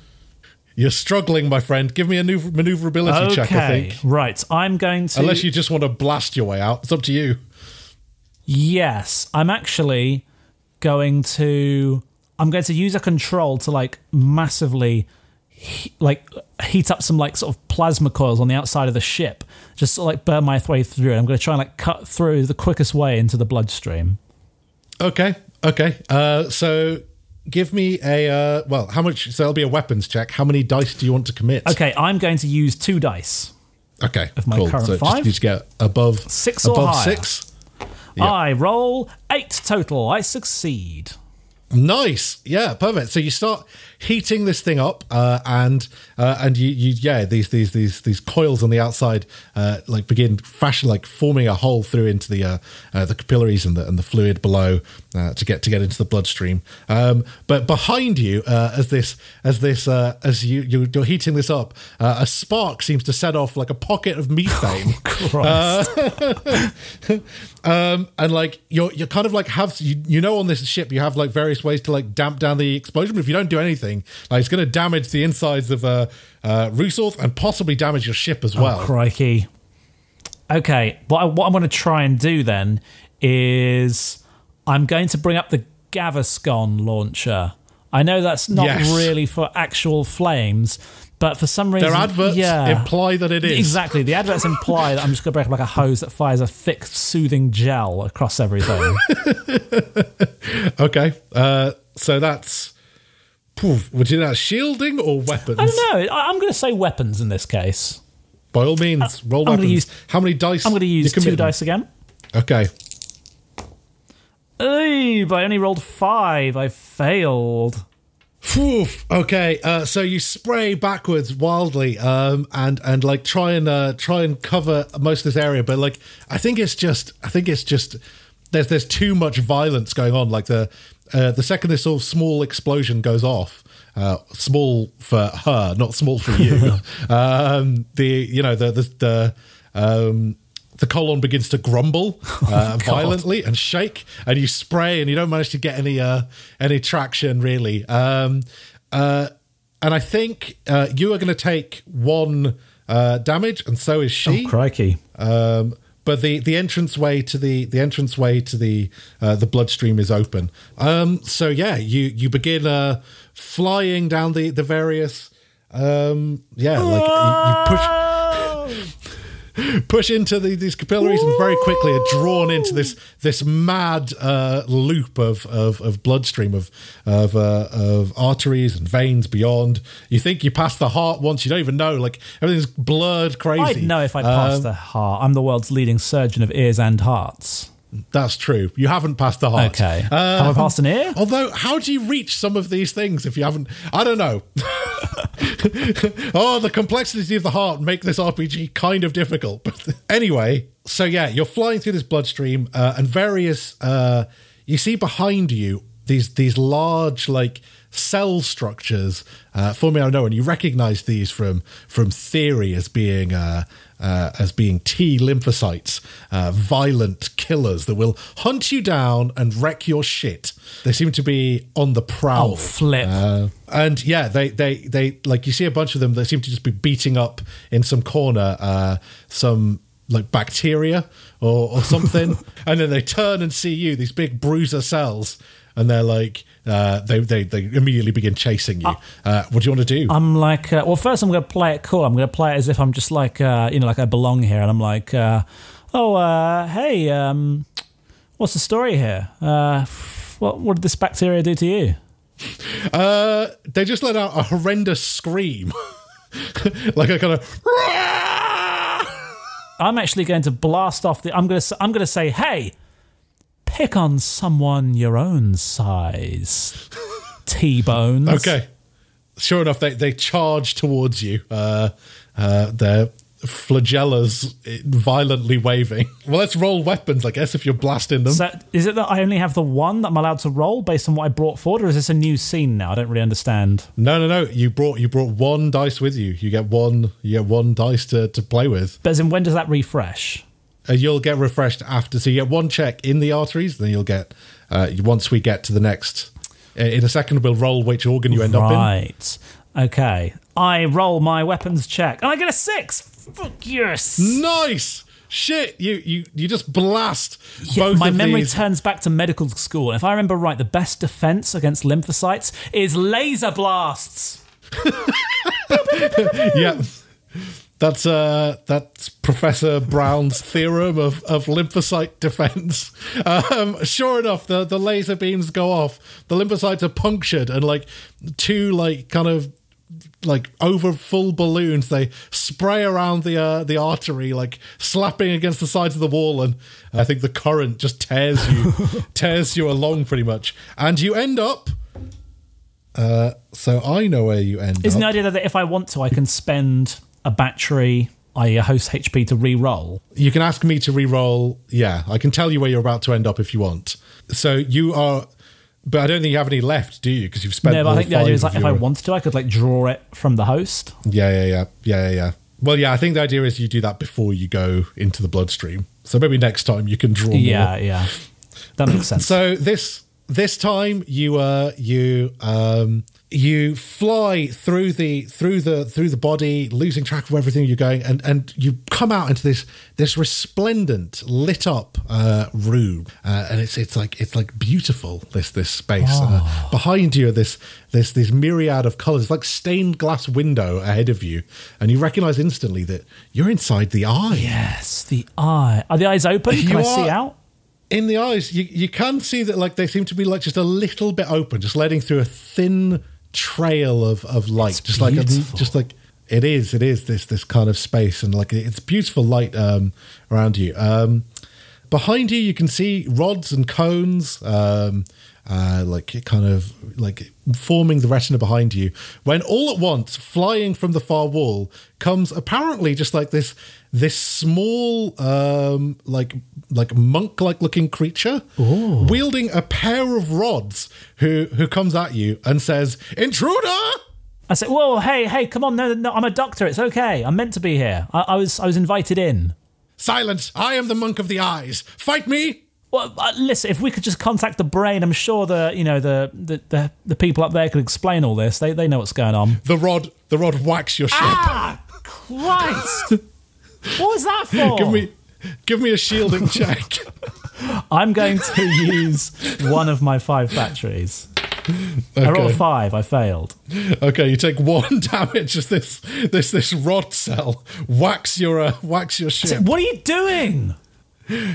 You're struggling, my friend. Give me a new maneuverability check. I think. right. I'm going to. Unless you just want to blast your way out, it's up to you. Yes, I'm actually going to. I'm going to use a control to like massively, he- like heat up some like sort of plasma coils on the outside of the ship, just sort of like burn my way through. I'm going to try and like cut through the quickest way into the bloodstream. Okay, okay. Uh, so give me a uh, well. How much? So it'll be a weapons check. How many dice do you want to commit? Okay, I'm going to use two dice. Okay, Of my cool. current so five? just need to get above Six or above higher. six. Yeah. I roll eight total. I succeed. Nice, yeah, perfect. So you start heating this thing up, uh, and uh, and you, you yeah these these these these coils on the outside uh, like begin fashion like forming a hole through into the uh, uh, the capillaries and the and the fluid below uh, to get to get into the bloodstream. Um, but behind you, uh, as this as this uh, as you you- you're heating this up, uh, a spark seems to set off like a pocket of methane. Christ. um, and like you're you're kind of like have you, you know on this ship you have like various ways to like damp down the explosion. But if you don't do anything, like it's going to damage the insides of uh, uh, Rusorth and possibly damage your ship as well. Crikey. Okay, what, I, what I'm going to try and do then is I'm going to bring up the Gaviscon launcher. I know that's not Yes. really for actual flames, but for some reason, Their adverts yeah, imply that it is Exactly. The adverts imply that I'm just going to break up like a hose that fires a thick, soothing gel across everything. Okay, uh, so that's. Poof, would you know shielding or weapons? I don't know. I- I'm going to say weapons in this case. By all means, roll I'm weapons. use- How many dice? I'm going to use two dice again. Okay. Hey, but I only rolled five. I failed. Okay, uh, so you spray backwards wildly, um, and and like try and uh, try and cover most of this area, but like I think it's just I think it's just there's there's too much violence going on. Like the uh, the second this sort of small explosion goes off, uh, small for her, not small for you. um, the you know the the. the um, the colon begins to grumble uh, violently and shake, and you spray, and you don't manage to get any uh, any traction really. Um, uh, and I think uh, you are going to take one uh, damage, and so is she. Oh, crikey. Um, but the the entrance way to the the entrance way to the uh, the bloodstream is open. Um, so yeah, you you begin uh, flying down the the various um, yeah like you, you push push into the, these capillaries and very quickly are drawn into this this mad uh, loop of, of, of bloodstream of of, uh, of arteries and veins beyond. You think you pass the heart once, you don't even know. Like everything's blurred, crazy. I'd know if I'd passed Um, the heart. I'm the world's leading surgeon of ears and hearts. That's true. You haven't passed the heart. Okay. Uh, Have I passed an ear? Although, how do you reach some of these things if you haven't? I don't know. oh, the complexity of the heart make this RPG kind of difficult. But anyway, so yeah, you're flying through this bloodstream, uh, and various. Uh, you see behind you these these large like cell structures uh, forming out of nowhere, and you recognize these from from theory as being. Uh, uh, as being T lymphocytes, uh, violent killers that will hunt you down and wreck your shit. They seem to be on the prowl. Oh, flip. Uh, and yeah, they, they, they, like you see a bunch of them They seem to just be beating up in some corner, uh, some like bacteria or, or something. and then they turn and see you, these big bruiser cells. And they're like, uh, they, they, they immediately begin chasing you. Uh, what do you want to do? I'm like, uh, well, first I'm going to play it cool. I'm going to play it as if I'm just like, uh, you know, like I belong here. And I'm like, uh, oh, uh, hey, um, what's the story here? Uh, what, what did this bacteria do to you? Uh, they just let out a horrendous scream, like a kind of. I'm actually going to blast off the. I'm going to. I'm going to say, hey, pick on someone your own size. T bones. Okay, sure enough, they they charge towards you. Uh, uh, their flagellas violently waving. Well, let's roll weapons, I guess, if you're blasting them. So is it that I only have the one that I'm allowed to roll based on what I brought forward, or is this a new scene now? I don't really understand. no, no, no. You brought you brought one dice with you. You get one. You get one dice to to play with. But as in, when does that refresh? Uh, you'll get refreshed after. So you get one check in the arteries, then you'll get uh, once we get to the next. uh, In a second, we'll roll which organ you end up in. Right. Okay. I roll my weapons check, and I get a six. Fuck yes. Nice shit. You you you just blast Yeah, both my memory these. turns back to medical school. If I remember right, the best defense against lymphocytes is laser blasts. yeah. That's uh that's Professor Brown's theorem of, of lymphocyte defense. Um, sure enough, the, the laser beams go off. The lymphocytes are punctured and like two like kind of like over full balloons they spray around the uh, the artery like slapping against the sides of the wall and I think the current just tears you tears you along pretty much and you end up uh so I know where you end Isn't the idea that if I want to, I can spend a battery, i.e., a host HP, to re-roll? You can ask me to re-roll. Yeah, I can tell you where you're about to end up if you want. So you are, but I don't think you have any left, do you? Because you've spent. No, but I think the idea is like if I wanted to, I could like draw it from the host. Yeah, yeah, yeah, yeah, yeah, yeah. Well, yeah, I think the idea is you do that before you go into the bloodstream. So maybe next time you can draw more. Yeah, yeah, that makes sense. So this this time you uh you um you fly through the through the through the body, losing track of everything you're going, and and you come out into this this resplendent, lit up uh, room, uh, and it's it's like it's like beautiful this this space. Uh, behind you, are this this this myriad of colors, like stained glass window ahead of you, and you recognize instantly that you're inside the eye. yes, the eye. Are the eyes open? Can You I see out? in the eyes, you you can see that like they seem to be like just a little bit open, just letting through a thin trail of of light, just like a, just like it is. It is this this kind of space, and like it's beautiful light um, around you. Um, behind you, you can see rods and cones. Um, uh, like kind of like forming the retina behind you when all at once flying from the far wall comes apparently just like this this small um like like monk like looking creature wielding a pair of rods who who comes at you and says intruder I said, "Whoa, hey, hey, come on! No, no, I'm a doctor. It's okay. I'm meant to be here. I, I was, I was invited in." silence i am the monk of the eyes fight me Well, uh, listen, if we could just contact the brain, I'm sure the, you know, the, the, the, the people up there could explain all this. They, they know what's going on. the rod the rod whacks your ship Ah, Christ! what was that for? give me Give me a shielding check. I'm going to use one of my five batteries. I rolled a five. I failed. Okay, you take one damage as this this this rod cell whacks your uh, whacks your ship. What are you doing?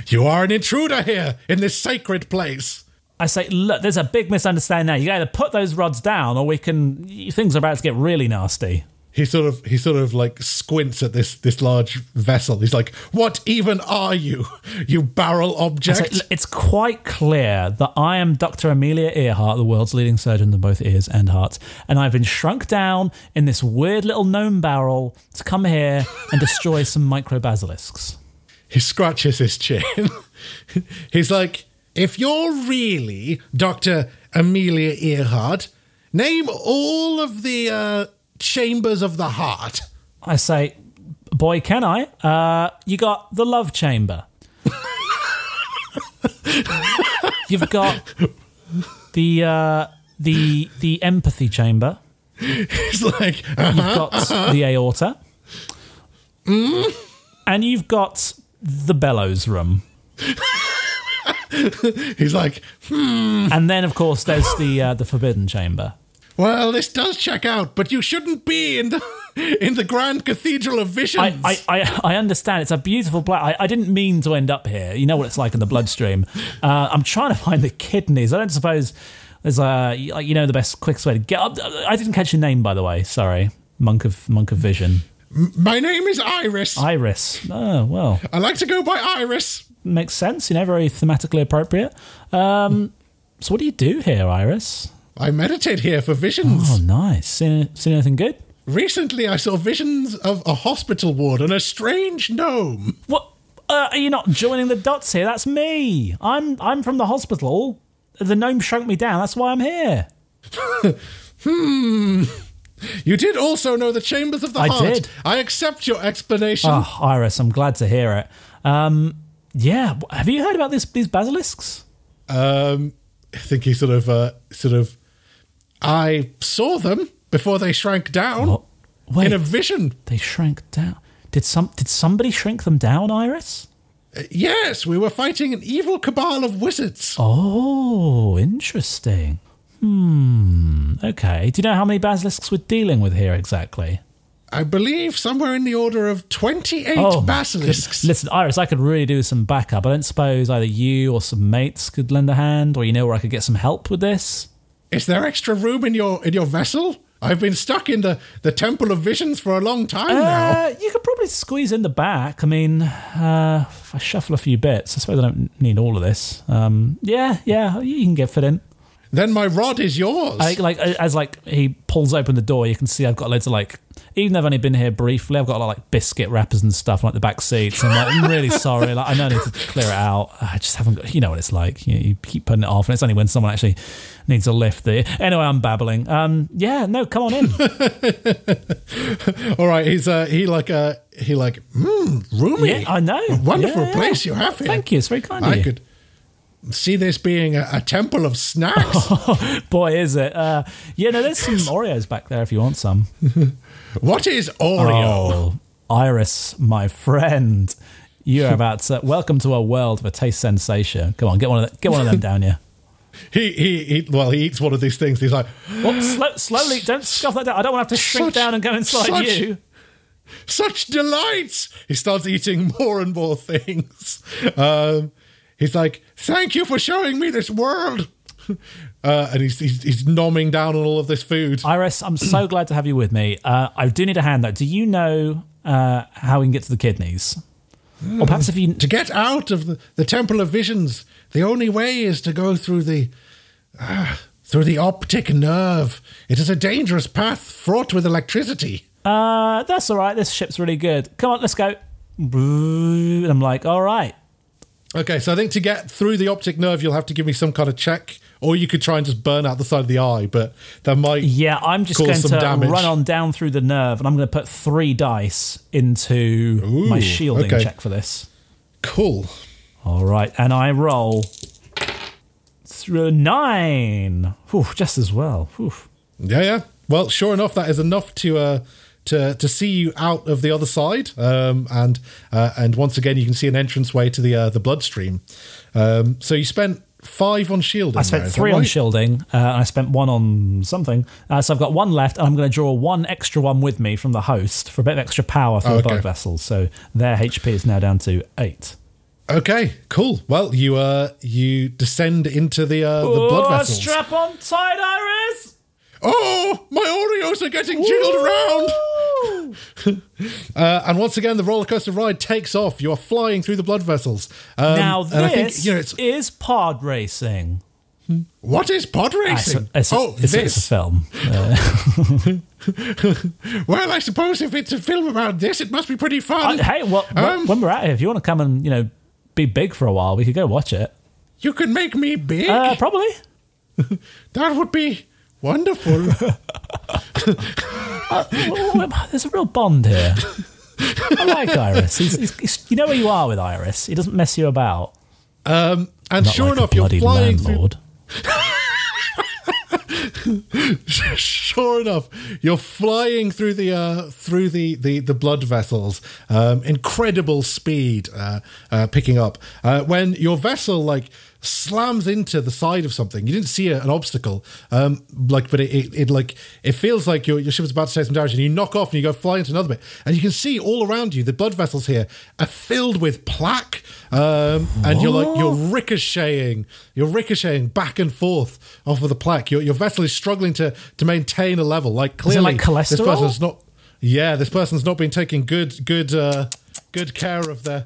You are an intruder here in this sacred place. I say, look, there's a big misunderstanding now. You either put those rods down, or we can. Things are about to get really nasty. He sort of he sort of like squints at this this large vessel. He's like, "What even are you, you barrel object?" say, it's quite clear that I am Dr. Amelia Earhart, the world's leading surgeon of both ears and hearts, and I've been shrunk down in this weird little gnome barrel to come here and destroy some micro basilisks. He scratches his chin. He's like, if you're really Dr. Amelia Earhart, name all of the uh, chambers of the heart. I say, boy, can I? Uh, you got the love chamber. You've got the uh, the the empathy chamber. He's like, You've uh-huh. got the aorta, and you've got the bellows room. he's like, And then, of course, there's the uh, the forbidden chamber. well, this does check out, but you shouldn't be in the in the Grand Cathedral of Visions. I, I, I, I understand. It's a beautiful black. I, I didn't mean to end up here. You know what it's like in the bloodstream. Uh, I'm trying to find the kidneys. I don't suppose there's a you know the best quickest way to get up. I didn't catch your name by the way. Sorry, monk of monk of vision. My name is Iris. Iris. Oh well, I like to go by Iris. makes sense. You know, very thematically appropriate. Um, so what do you do here, Iris? I meditate here for visions. Oh, nice. Seen, seen anything good? Recently, I saw visions of a hospital ward and a strange gnome. What? Uh, are you not joining the dots here? That's me. I'm I'm from the hospital. The gnome shrunk me down. That's why I'm here. You did also know the chambers of the I heart. did. I accept your explanation. Oh, Iris, I'm glad to hear it. Um, yeah, have you heard about this? These basilisks? Um, I think he sort of, uh, sort of. I saw them before they shrank down What? Wait, in a vision. they shrank down. Did some? Did somebody shrink them down, Iris? Uh, Yes, we were fighting an evil cabal of wizards. Oh, interesting. Hmm. Okay. Do you know how many basilisks we're dealing with here exactly? I believe somewhere in the order of twenty-eight Oh, my basilisks. Listen, Iris, I could really do with some backup. I don't suppose either you or some mates could lend a hand, or you know where I could get some help with this. Is there extra room in your in your vessel? I've been stuck in the, the Temple of Visions for a long time now. Uh, you could probably squeeze in the back. I mean, uh, if I shuffle a few bits, I suppose I don't need all of this. Um, yeah, yeah, you can get fit in. Then my rod is yours. I, like as like he pulls open the door, you can see I've got loads of like. Even though I've only been here briefly, I've got a lot of, like biscuit wrappers and stuff on like the back seats. I'm like, I'm really sorry. Like I know I need to clear it out. I just haven't got. You know what it's like. You, you keep putting it off, and it's only when someone actually needs a lift. The anyway, I'm babbling. Um, yeah, no, come on in. All right, he's uh he like uh he like mm, roomy. yeah, I know. A wonderful Yeah, yeah. place you have here. Thank you. It's very kind of you. could see this being a, a temple of snacks. Boy, is it. Uh, yeah, no, there's some Oreos back there if you want some. what is Oreo? Oh, Iris, my friend. You're about to welcome to a world of a taste sensation. Come on, get one of the, get one of them down here. He, he he well he eats one of these things. He's like Well, slow, slowly, don't scuff that down. I don't want to have to shrink Such- down and go inside such- you. such delights. He starts eating more and more things. Um, he's like, "Thank you for showing me this world." Uh, and he's, he's he's nomming down on all of this food. Iris, I'm so glad to have you with me. Uh, I do need a hand though. Do you know uh, how we can get to the kidneys? Or perhaps if you to get out of the, the Temple of Visions, the only way is to go through the ah, through the optic nerve. It is a dangerous path fraught with electricity. Uh, that's all right. This ship's really good. Come on, let's go. And I'm like, all right. Okay, so I think to get through the optic nerve, you'll have to give me some kind of check, or you could try and just burn out the side of the eye. But that might Yeah, I'm just going some to damage. run on down through the nerve, and I'm going to put three dice into my shielding okay. check for this. cool. All right, and I roll through nine. Whew, just as well. Whew. Yeah, yeah. Well, sure enough, that is enough to uh, to to see you out of the other side, um, and uh, and once again you can see an entranceway to the uh, the bloodstream. Um, so you spent five on shielding. I spent there, is that three on shielding, uh, and I spent one on something. Uh, so I've got one left, and I'm going to draw one extra one with me from the host for a bit of extra power for Oh, the okay. blood vessels. So their HP is now down to eight. Okay, cool. Well, you uh you descend into the uh, the blood vessels. strap on tight, Iris. Oh, my Oreos are getting jiggled around. Uh, and once again, the roller coaster ride takes off. You are flying through the blood vessels. Um, now I think this you know is pod racing. what is pod Ah, racing? it's oh, it's a- this. it's a film. Uh, Well, I suppose if it's a film about this, it must be pretty fun. I- hey, well, Um, when we're out here, if you want to come and you know be big for a while, we could go watch it. you could make me big. Uh, probably. that would be wonderful. Oh, There's a real bond here. I like Iris. He's, he's, he's- you know where you are with Iris. He doesn't mess you about. Um, and Not sure like enough, a you're bloody flying through. sure enough, you're flying through the uh, through the, the, the blood vessels, um, incredible speed, uh, uh, picking up. Uh, when your vessel like slams into the side of something, you didn't see a, an obstacle, um, like, but it, it, it like it feels like your your ship is about to take some damage, and you knock off and you go fly into another bit, and you can see all around you the blood vessels here are filled with plaque, um, and you're like you're ricocheting, you're ricocheting back and forth off of the plaque. Your your vessel is struggling to to maintain a level. Like clearly, like cholesterol? this person's not. Yeah, this person's not been taking good good uh, good care of their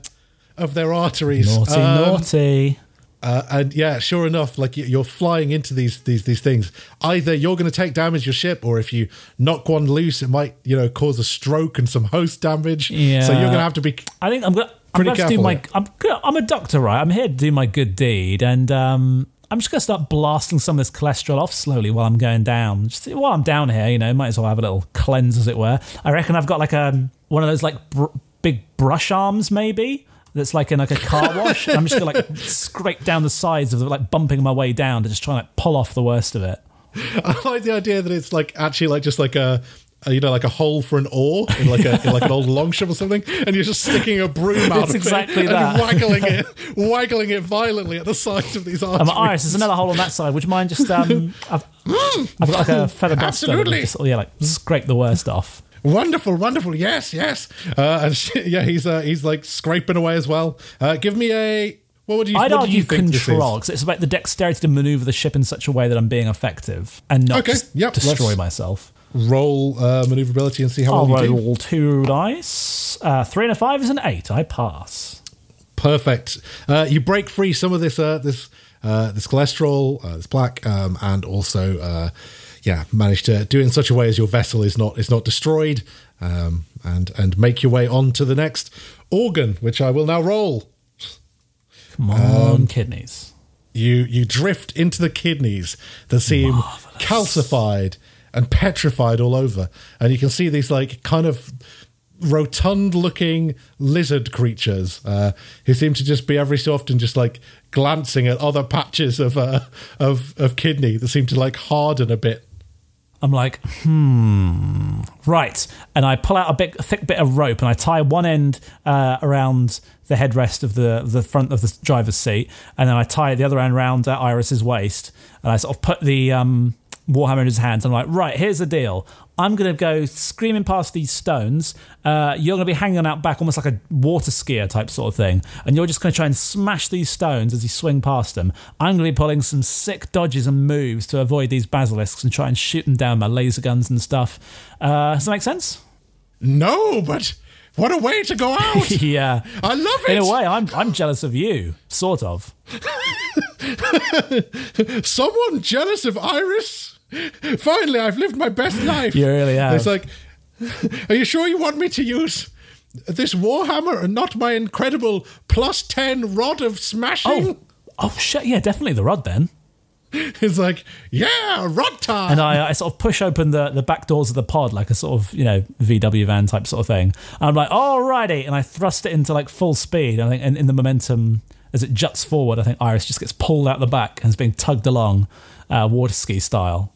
of their arteries. Naughty, Um, naughty. Uh, and yeah, sure enough, like you- you're flying into these these these things. Either you're going to take damage your ship, or if you knock one loose, it might you know cause a stroke and some host damage. Yeah. So you're going to have to be. I think I'm gonna. I'm going to do my. I'm. I'm a doctor, right? I'm here to do my good deed, and um, I'm just going to start blasting some of this cholesterol off slowly while I'm going down. Just while I'm down here, you know, might as well have a little cleanse, as it were. I reckon I've got like a one of those like br- big brush arms, maybe. That's like in like a car wash. and I'm just gonna like scrape down the sides of the like bumping my way down to just try and like pull off the worst of it. I like the idea that it's like actually like just like a. you know, like a hole for an oar in like a in like an old longship or something, and you're just sticking a broom out It's of exactly it that. and waggling it, waggling it violently at the sides of these arteries. Um, Iris, there's another hole on that side. Would you mind just um? I've, I've got like a feather duster. Absolutely. Just, yeah, like scrape the worst off. Wonderful, wonderful. Yes, yes. Uh, and she, yeah, he's uh, he's like scraping away as well. Uh, give me a. What would you? I'd what argue you think control because it's about the dexterity to maneuver the ship in such a way that I'm being effective and not Okay, yep, destroy myself. Roll uh, maneuverability and see how I'll well you do. roll two dice. Uh, three and a five is an eight. I pass. Perfect. Uh, you break free some of this uh, this uh, this cholesterol, uh, this plaque, um, and also uh, yeah, manage to do it in such a way as your vessel is not is not destroyed, um, and and make your way on to the next organ, which I will now roll. Come Um, on, kidneys. You you drift into the kidneys that seem calcified and petrified all over, and you can see these like kind of rotund looking lizard creatures uh, who seem to just be every so often just like glancing at other patches of uh, of of kidney that seem to like harden a bit. I'm like, hmm, right. And I pull out a big, thick bit of rope and I tie one end uh, around the headrest of the the front of the driver's seat, and then I tie the other end around uh, Iris's waist, and I sort of put the um, warhammer in his hands. I'm like, right, here's the deal. I'm going to go screaming past these stones. Uh, you're going to be hanging out back, almost like a water skier type sort of thing. And you're just going to try and smash these stones as you swing past them. I'm going to be pulling some sick dodges and moves to avoid these basilisks and try and shoot them down with my laser guns and stuff. Uh, does that make sense? No, but what a way to go out! yeah. I love it. In a way, I'm, I'm jealous of you, sort of. Someone jealous of Iris? Finally, I've lived my best life. You really have. It's like, are you sure you want me to use this warhammer and not my incredible plus 10 rod of smashing? Oh, oh shit! Yeah, definitely the rod then. It's like, yeah, rod time. And I, I sort of push open the, the back doors of the pod like a sort of you know VW van type sort of thing. And I'm like, alrighty, and I thrust it into like full speed. I think in, in the momentum as it juts forward, I think Iris just gets pulled out the back and is being tugged along, uh, water ski style.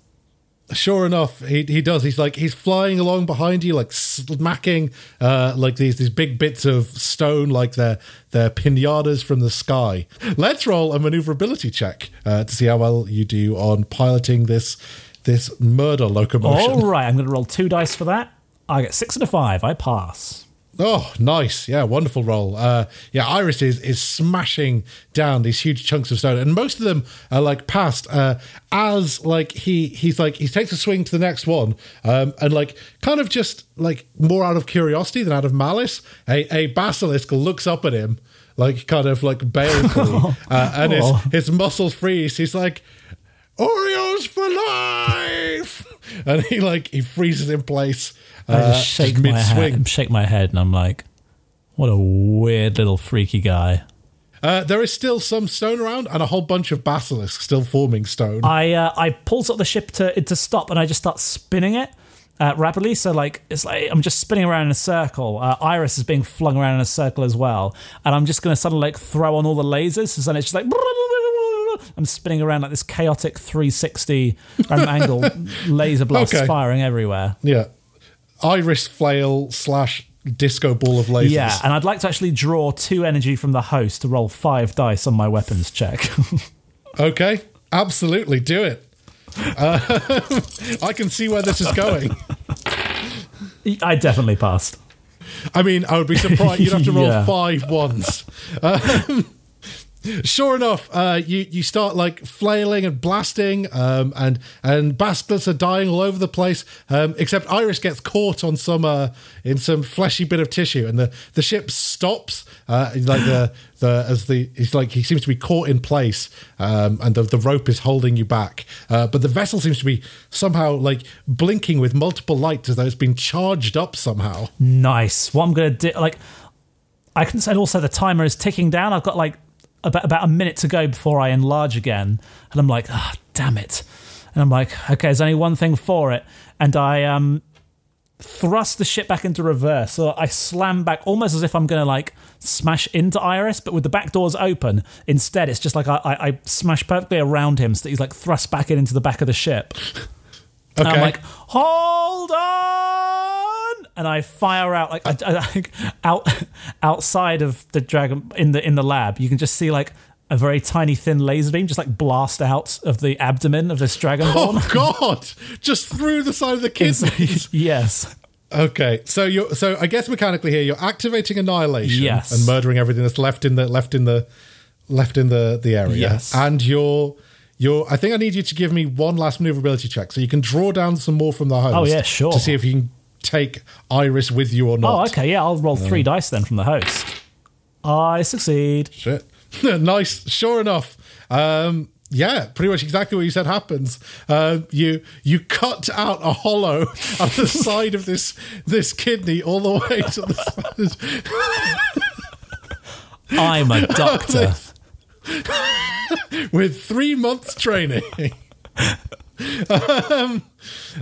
Sure enough, he he does. He's like he's flying along behind you, like smacking uh, like these these big bits of stone, like they're they're pinatas from the sky. Let's roll a maneuverability check uh, to see how well you do on piloting this this murder locomotion. All right, I'm going to roll two dice for that. I get six and a five. I pass. Oh, nice. Yeah, wonderful roll. Uh, yeah, Iris is is smashing down these huge chunks of stone, and most of them are like past. Uh, as like he he's like he takes a swing to the next one, um, and like kind of just like more out of curiosity than out of malice, a, a basilisk looks up at him like kind of like balefully, uh, and his his muscles freeze. He's like. Oreos for life, and he like he freezes in place. I uh, just shake my head, shake my head, and I'm like, "What a weird little freaky guy." Uh, there is still some stone around and a whole bunch of basilisks still forming stone. I uh, I pulls up the ship to to stop, and I just start spinning it uh, rapidly. So like it's like I'm just spinning around in a circle. Uh, Iris is being flung around in a circle as well, and I'm just going to suddenly like throw on all the lasers, so then it's just like. I'm spinning around like this chaotic 360 angle laser blasts Okay. firing everywhere. yeah. Iris flail slash disco ball of lasers. Yeah, and I'd like to actually draw two energy from the host to roll five dice on my weapons check. Okay. Absolutely. Do it. Uh, I can see where this is going. I definitely passed. I mean, I would be surprised. You'd have to roll Yeah. five ones. Um, sure enough, uh, you you start like flailing and blasting, um, and and basilisks are dying all over the place. Um, except Iris gets caught on some uh, in some fleshy bit of tissue, and the the ship stops. Uh, like the the as the he's like he seems to be caught in place, um, and the the rope is holding you back. Uh, but the vessel seems to be somehow like blinking with multiple lights as though it's been charged up somehow. Nice. What I'm gonna do, like, I can say also the timer is ticking down. I've got like about about a minute to go before I enlarge again, and I'm like, ah, damn it. And I'm like, okay, there's only one thing for it, and I um thrust the ship back into reverse. So I slam back almost as if I'm gonna like smash into Iris, but with the back doors open. Instead, it's just like I, I, I smash perfectly around him so that he's like thrust back in into the back of the ship. And Okay. I'm like, hold on, and I fire out like I, I out outside of the dragon in the in the lab. You can just see like a very tiny thin laser beam just like blast out of the abdomen of this dragonborn. Oh God! Just through the side of the kidneys. yes, okay, so you're so I guess mechanically here you're activating annihilation Yes. and murdering everything that's left in the left in the left in the the area. Yes. and you're you're. I think I need you to give me one last maneuverability check so you can draw down some more from the host. Oh, yeah, sure. To see if you can take Iris with you or not. Oh, okay. Yeah, I'll roll three dice then from the host. I succeed. Shit. nice. Sure enough. Um, yeah, pretty much exactly what you said happens. Uh, you you cut out a hollow at the side of this this kidney all the way to the I'm a doctor. with three months training. um,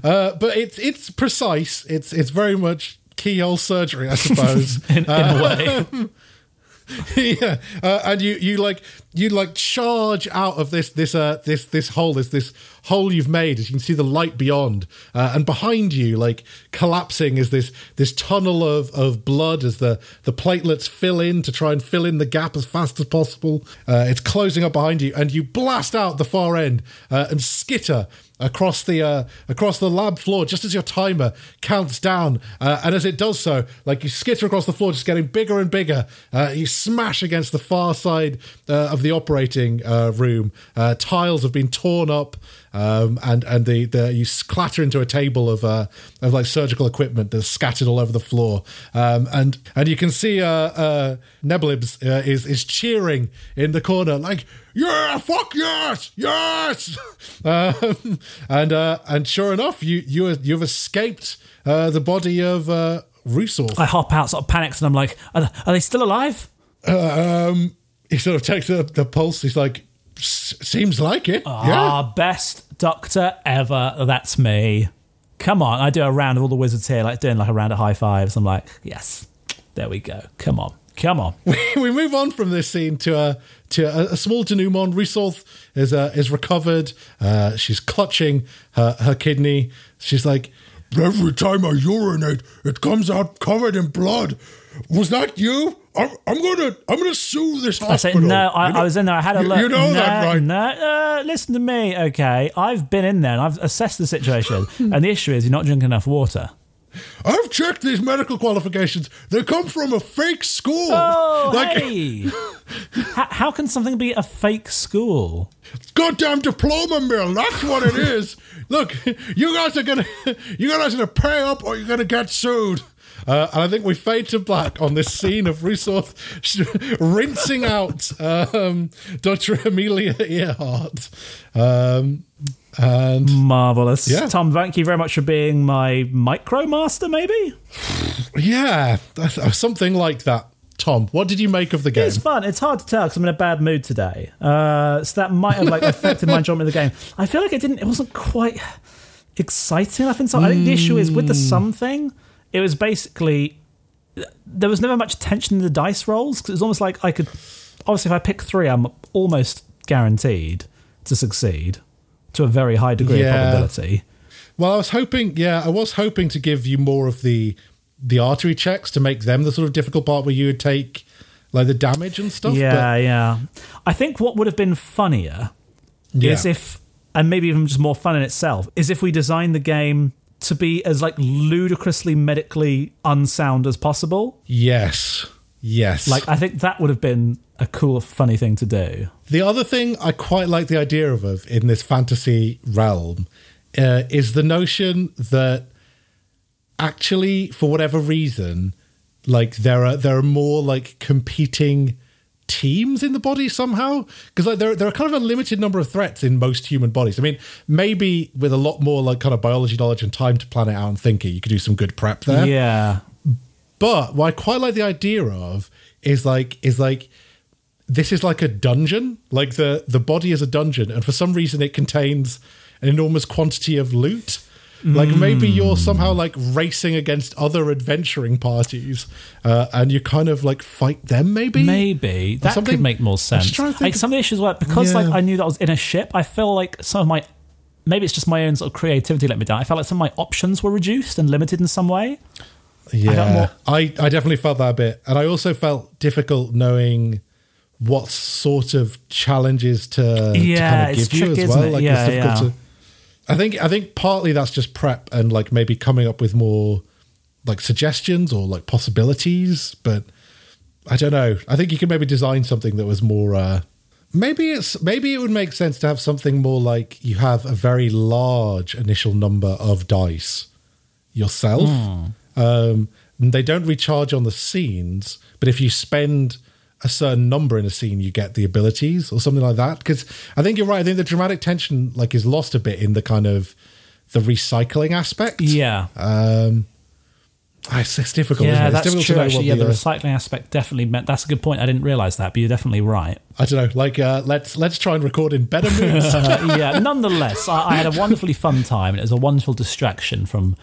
uh, but it's it's precise. It's it's very much keyhole surgery, I suppose. in, in a way. yeah, uh, and you you like you like charge out of this this uh this this hole this this hole you've made as you can see the light beyond uh, and behind you like collapsing is this this tunnel of of blood as the the platelets fill in to try and fill in the gap as fast as possible uh, it's closing up behind you and you blast out the far end uh, and skitter across the uh, across the lab floor just as your timer counts down. Uh, and as it does so like you skitter across the floor just getting bigger and bigger. Uh, you smash against the far side uh, of the operating uh, room. Uh, tiles have been torn up um, and and the, the you clatter into a table of uh, of like surgical equipment that's scattered all over the floor. Um, and and you can see uh, uh, Neblibs uh, is is cheering in the corner. Like yeah fuck yes yes um, and uh, and sure enough you you you've escaped uh, the body of uh, Rusorth. I hop out, sort of panics, and I'm like, are, are they still alive? um, he sort of takes the, the pulse. He's like, seems like it. yeah. Ah, best doctor ever. That's me. Come on. I do a round of all the wizards here, like doing like a round of high fives. I'm like, yes, there we go. Come on. Come on. we move on from this scene to a to a, a small denouement. Resolve is uh, is recovered. Uh, she's clutching her her kidney. She's like, Every time I urinate, it comes out covered in blood. Was that you? I'm, I'm gonna I'm gonna sue this I say hospital. no. I, You know- I was in there. I had a you- look. You know no, that, right? No, uh, listen to me. Okay, I've been in there and I've assessed the situation, and the issue is you're not drinking enough water. I've checked these medical qualifications. They come from a fake school. Oh, like hey! how, how can something be a fake school? goddamn diploma mill. That's what it is. Look, you guys are gonna you guys are gonna pay up or you're gonna get sued. Uh, and I think we fade to black on this scene of Resource rinsing out um, Dr. Amelia Earhart. Um, and Marvelous. Yeah. Tom, thank you very much for being my micro master. Maybe yeah, uh, something like that. Tom, what did you make of the game? it's fun. It's hard to tell because I'm in a bad mood today, uh, so that might have like affected my enjoyment of the game. I feel like it didn't. It wasn't quite exciting enough. Inside. I think the issue is with the sum thing. It was basically there was never much tension in the dice rolls because it was almost like I could. Obviously, if I pick three, I'm almost guaranteed to succeed to a very high degree Yeah. of probability. Well, I was hoping, yeah, I was hoping to give you more of the the artery checks to make them the sort of difficult part where you would take like the damage and stuff. Yeah, yeah. I think what would have been funnier yeah. is if, and maybe even just more fun in itself, is if we designed the game to be as like ludicrously medically unsound as possible. yes, yes. Like I think that would have been a cool, funny thing to do. the other thing I quite like the idea of, of in this fantasy realm uh, is the notion that actually, for whatever reason, like there are there are more like competing teams in the body somehow because like there there are kind of a limited number of threats in most human bodies. I mean, maybe with a lot more like kind of biology knowledge and time to plan it out and think it, you could do some good prep there. Yeah. But what I quite like the idea of is like is like this is like a dungeon. Like the the body is a dungeon, and for some reason it contains an enormous quantity of loot. Like maybe you're somehow like racing against other adventuring parties, uh, and you kind of like fight them. Maybe Maybe that something- could make more sense. to Like some of the issues were because like I knew that I was in a ship. I feel like some of my maybe it's just my own sort of creativity let me down. I felt like some of my options were reduced and limited in some way. Yeah, more- I, I definitely felt that a bit, and I also felt difficult knowing what sort of challenges to, to Yeah, kind of give you as well. Like Yeah, yeah. to. I think I think partly that's just prep and like maybe coming up with more like suggestions or like possibilities, but I don't know. I think you could maybe design something that was more. uh Maybe it's maybe it would make sense to have something more like you have a very large initial number of dice yourself. Um, and they don't recharge on the scenes, but if you spend a certain number in a scene, you get the abilities or something like that. Because I think you're right. I think the dramatic tension like is lost a bit in the kind of the recycling aspect. Yeah. Um, it's, it's difficult. Yeah, it? It's that's difficult true. Actually, yeah, the the, uh, recycling aspect definitely meant. That's a good point. I didn't realize that, but you're definitely right. I don't know. Like, uh, let's let's try and record in better moods. Uh, yeah. Nonetheless, I, I had a wonderfully fun time, and it was a wonderful distraction from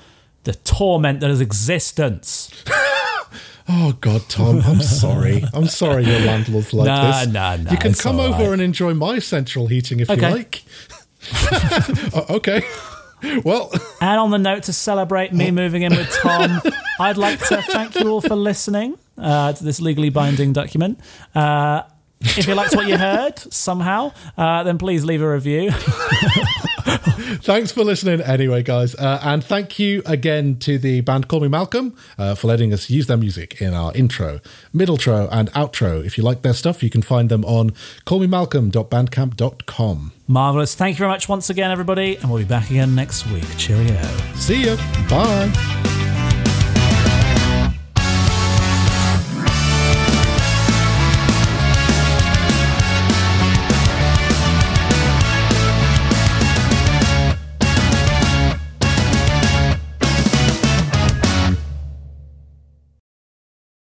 the torment that is existence. Oh God, Tom, I'm sorry. I'm sorry your landlord's like Nah, this. nah, nah, You can come over right. and enjoy my central heating if Okay. you like. Oh, okay. Well, And on the note to celebrate me moving in with Tom, I'd like to thank you all for listening uh, to this legally binding document. Uh, if you liked what you heard somehow, uh, then please leave a review. thanks for listening anyway, guys. Uh, and thank you again to the band Call Me Malcolm uh, for letting us use their music in our intro, middletro, and outro. If you like their stuff, you can find them on callmemalcolm.bandcamp.com. Marvelous. Thank you very much once again, everybody, and we'll be back again next week. Cheerio. See you. Bye.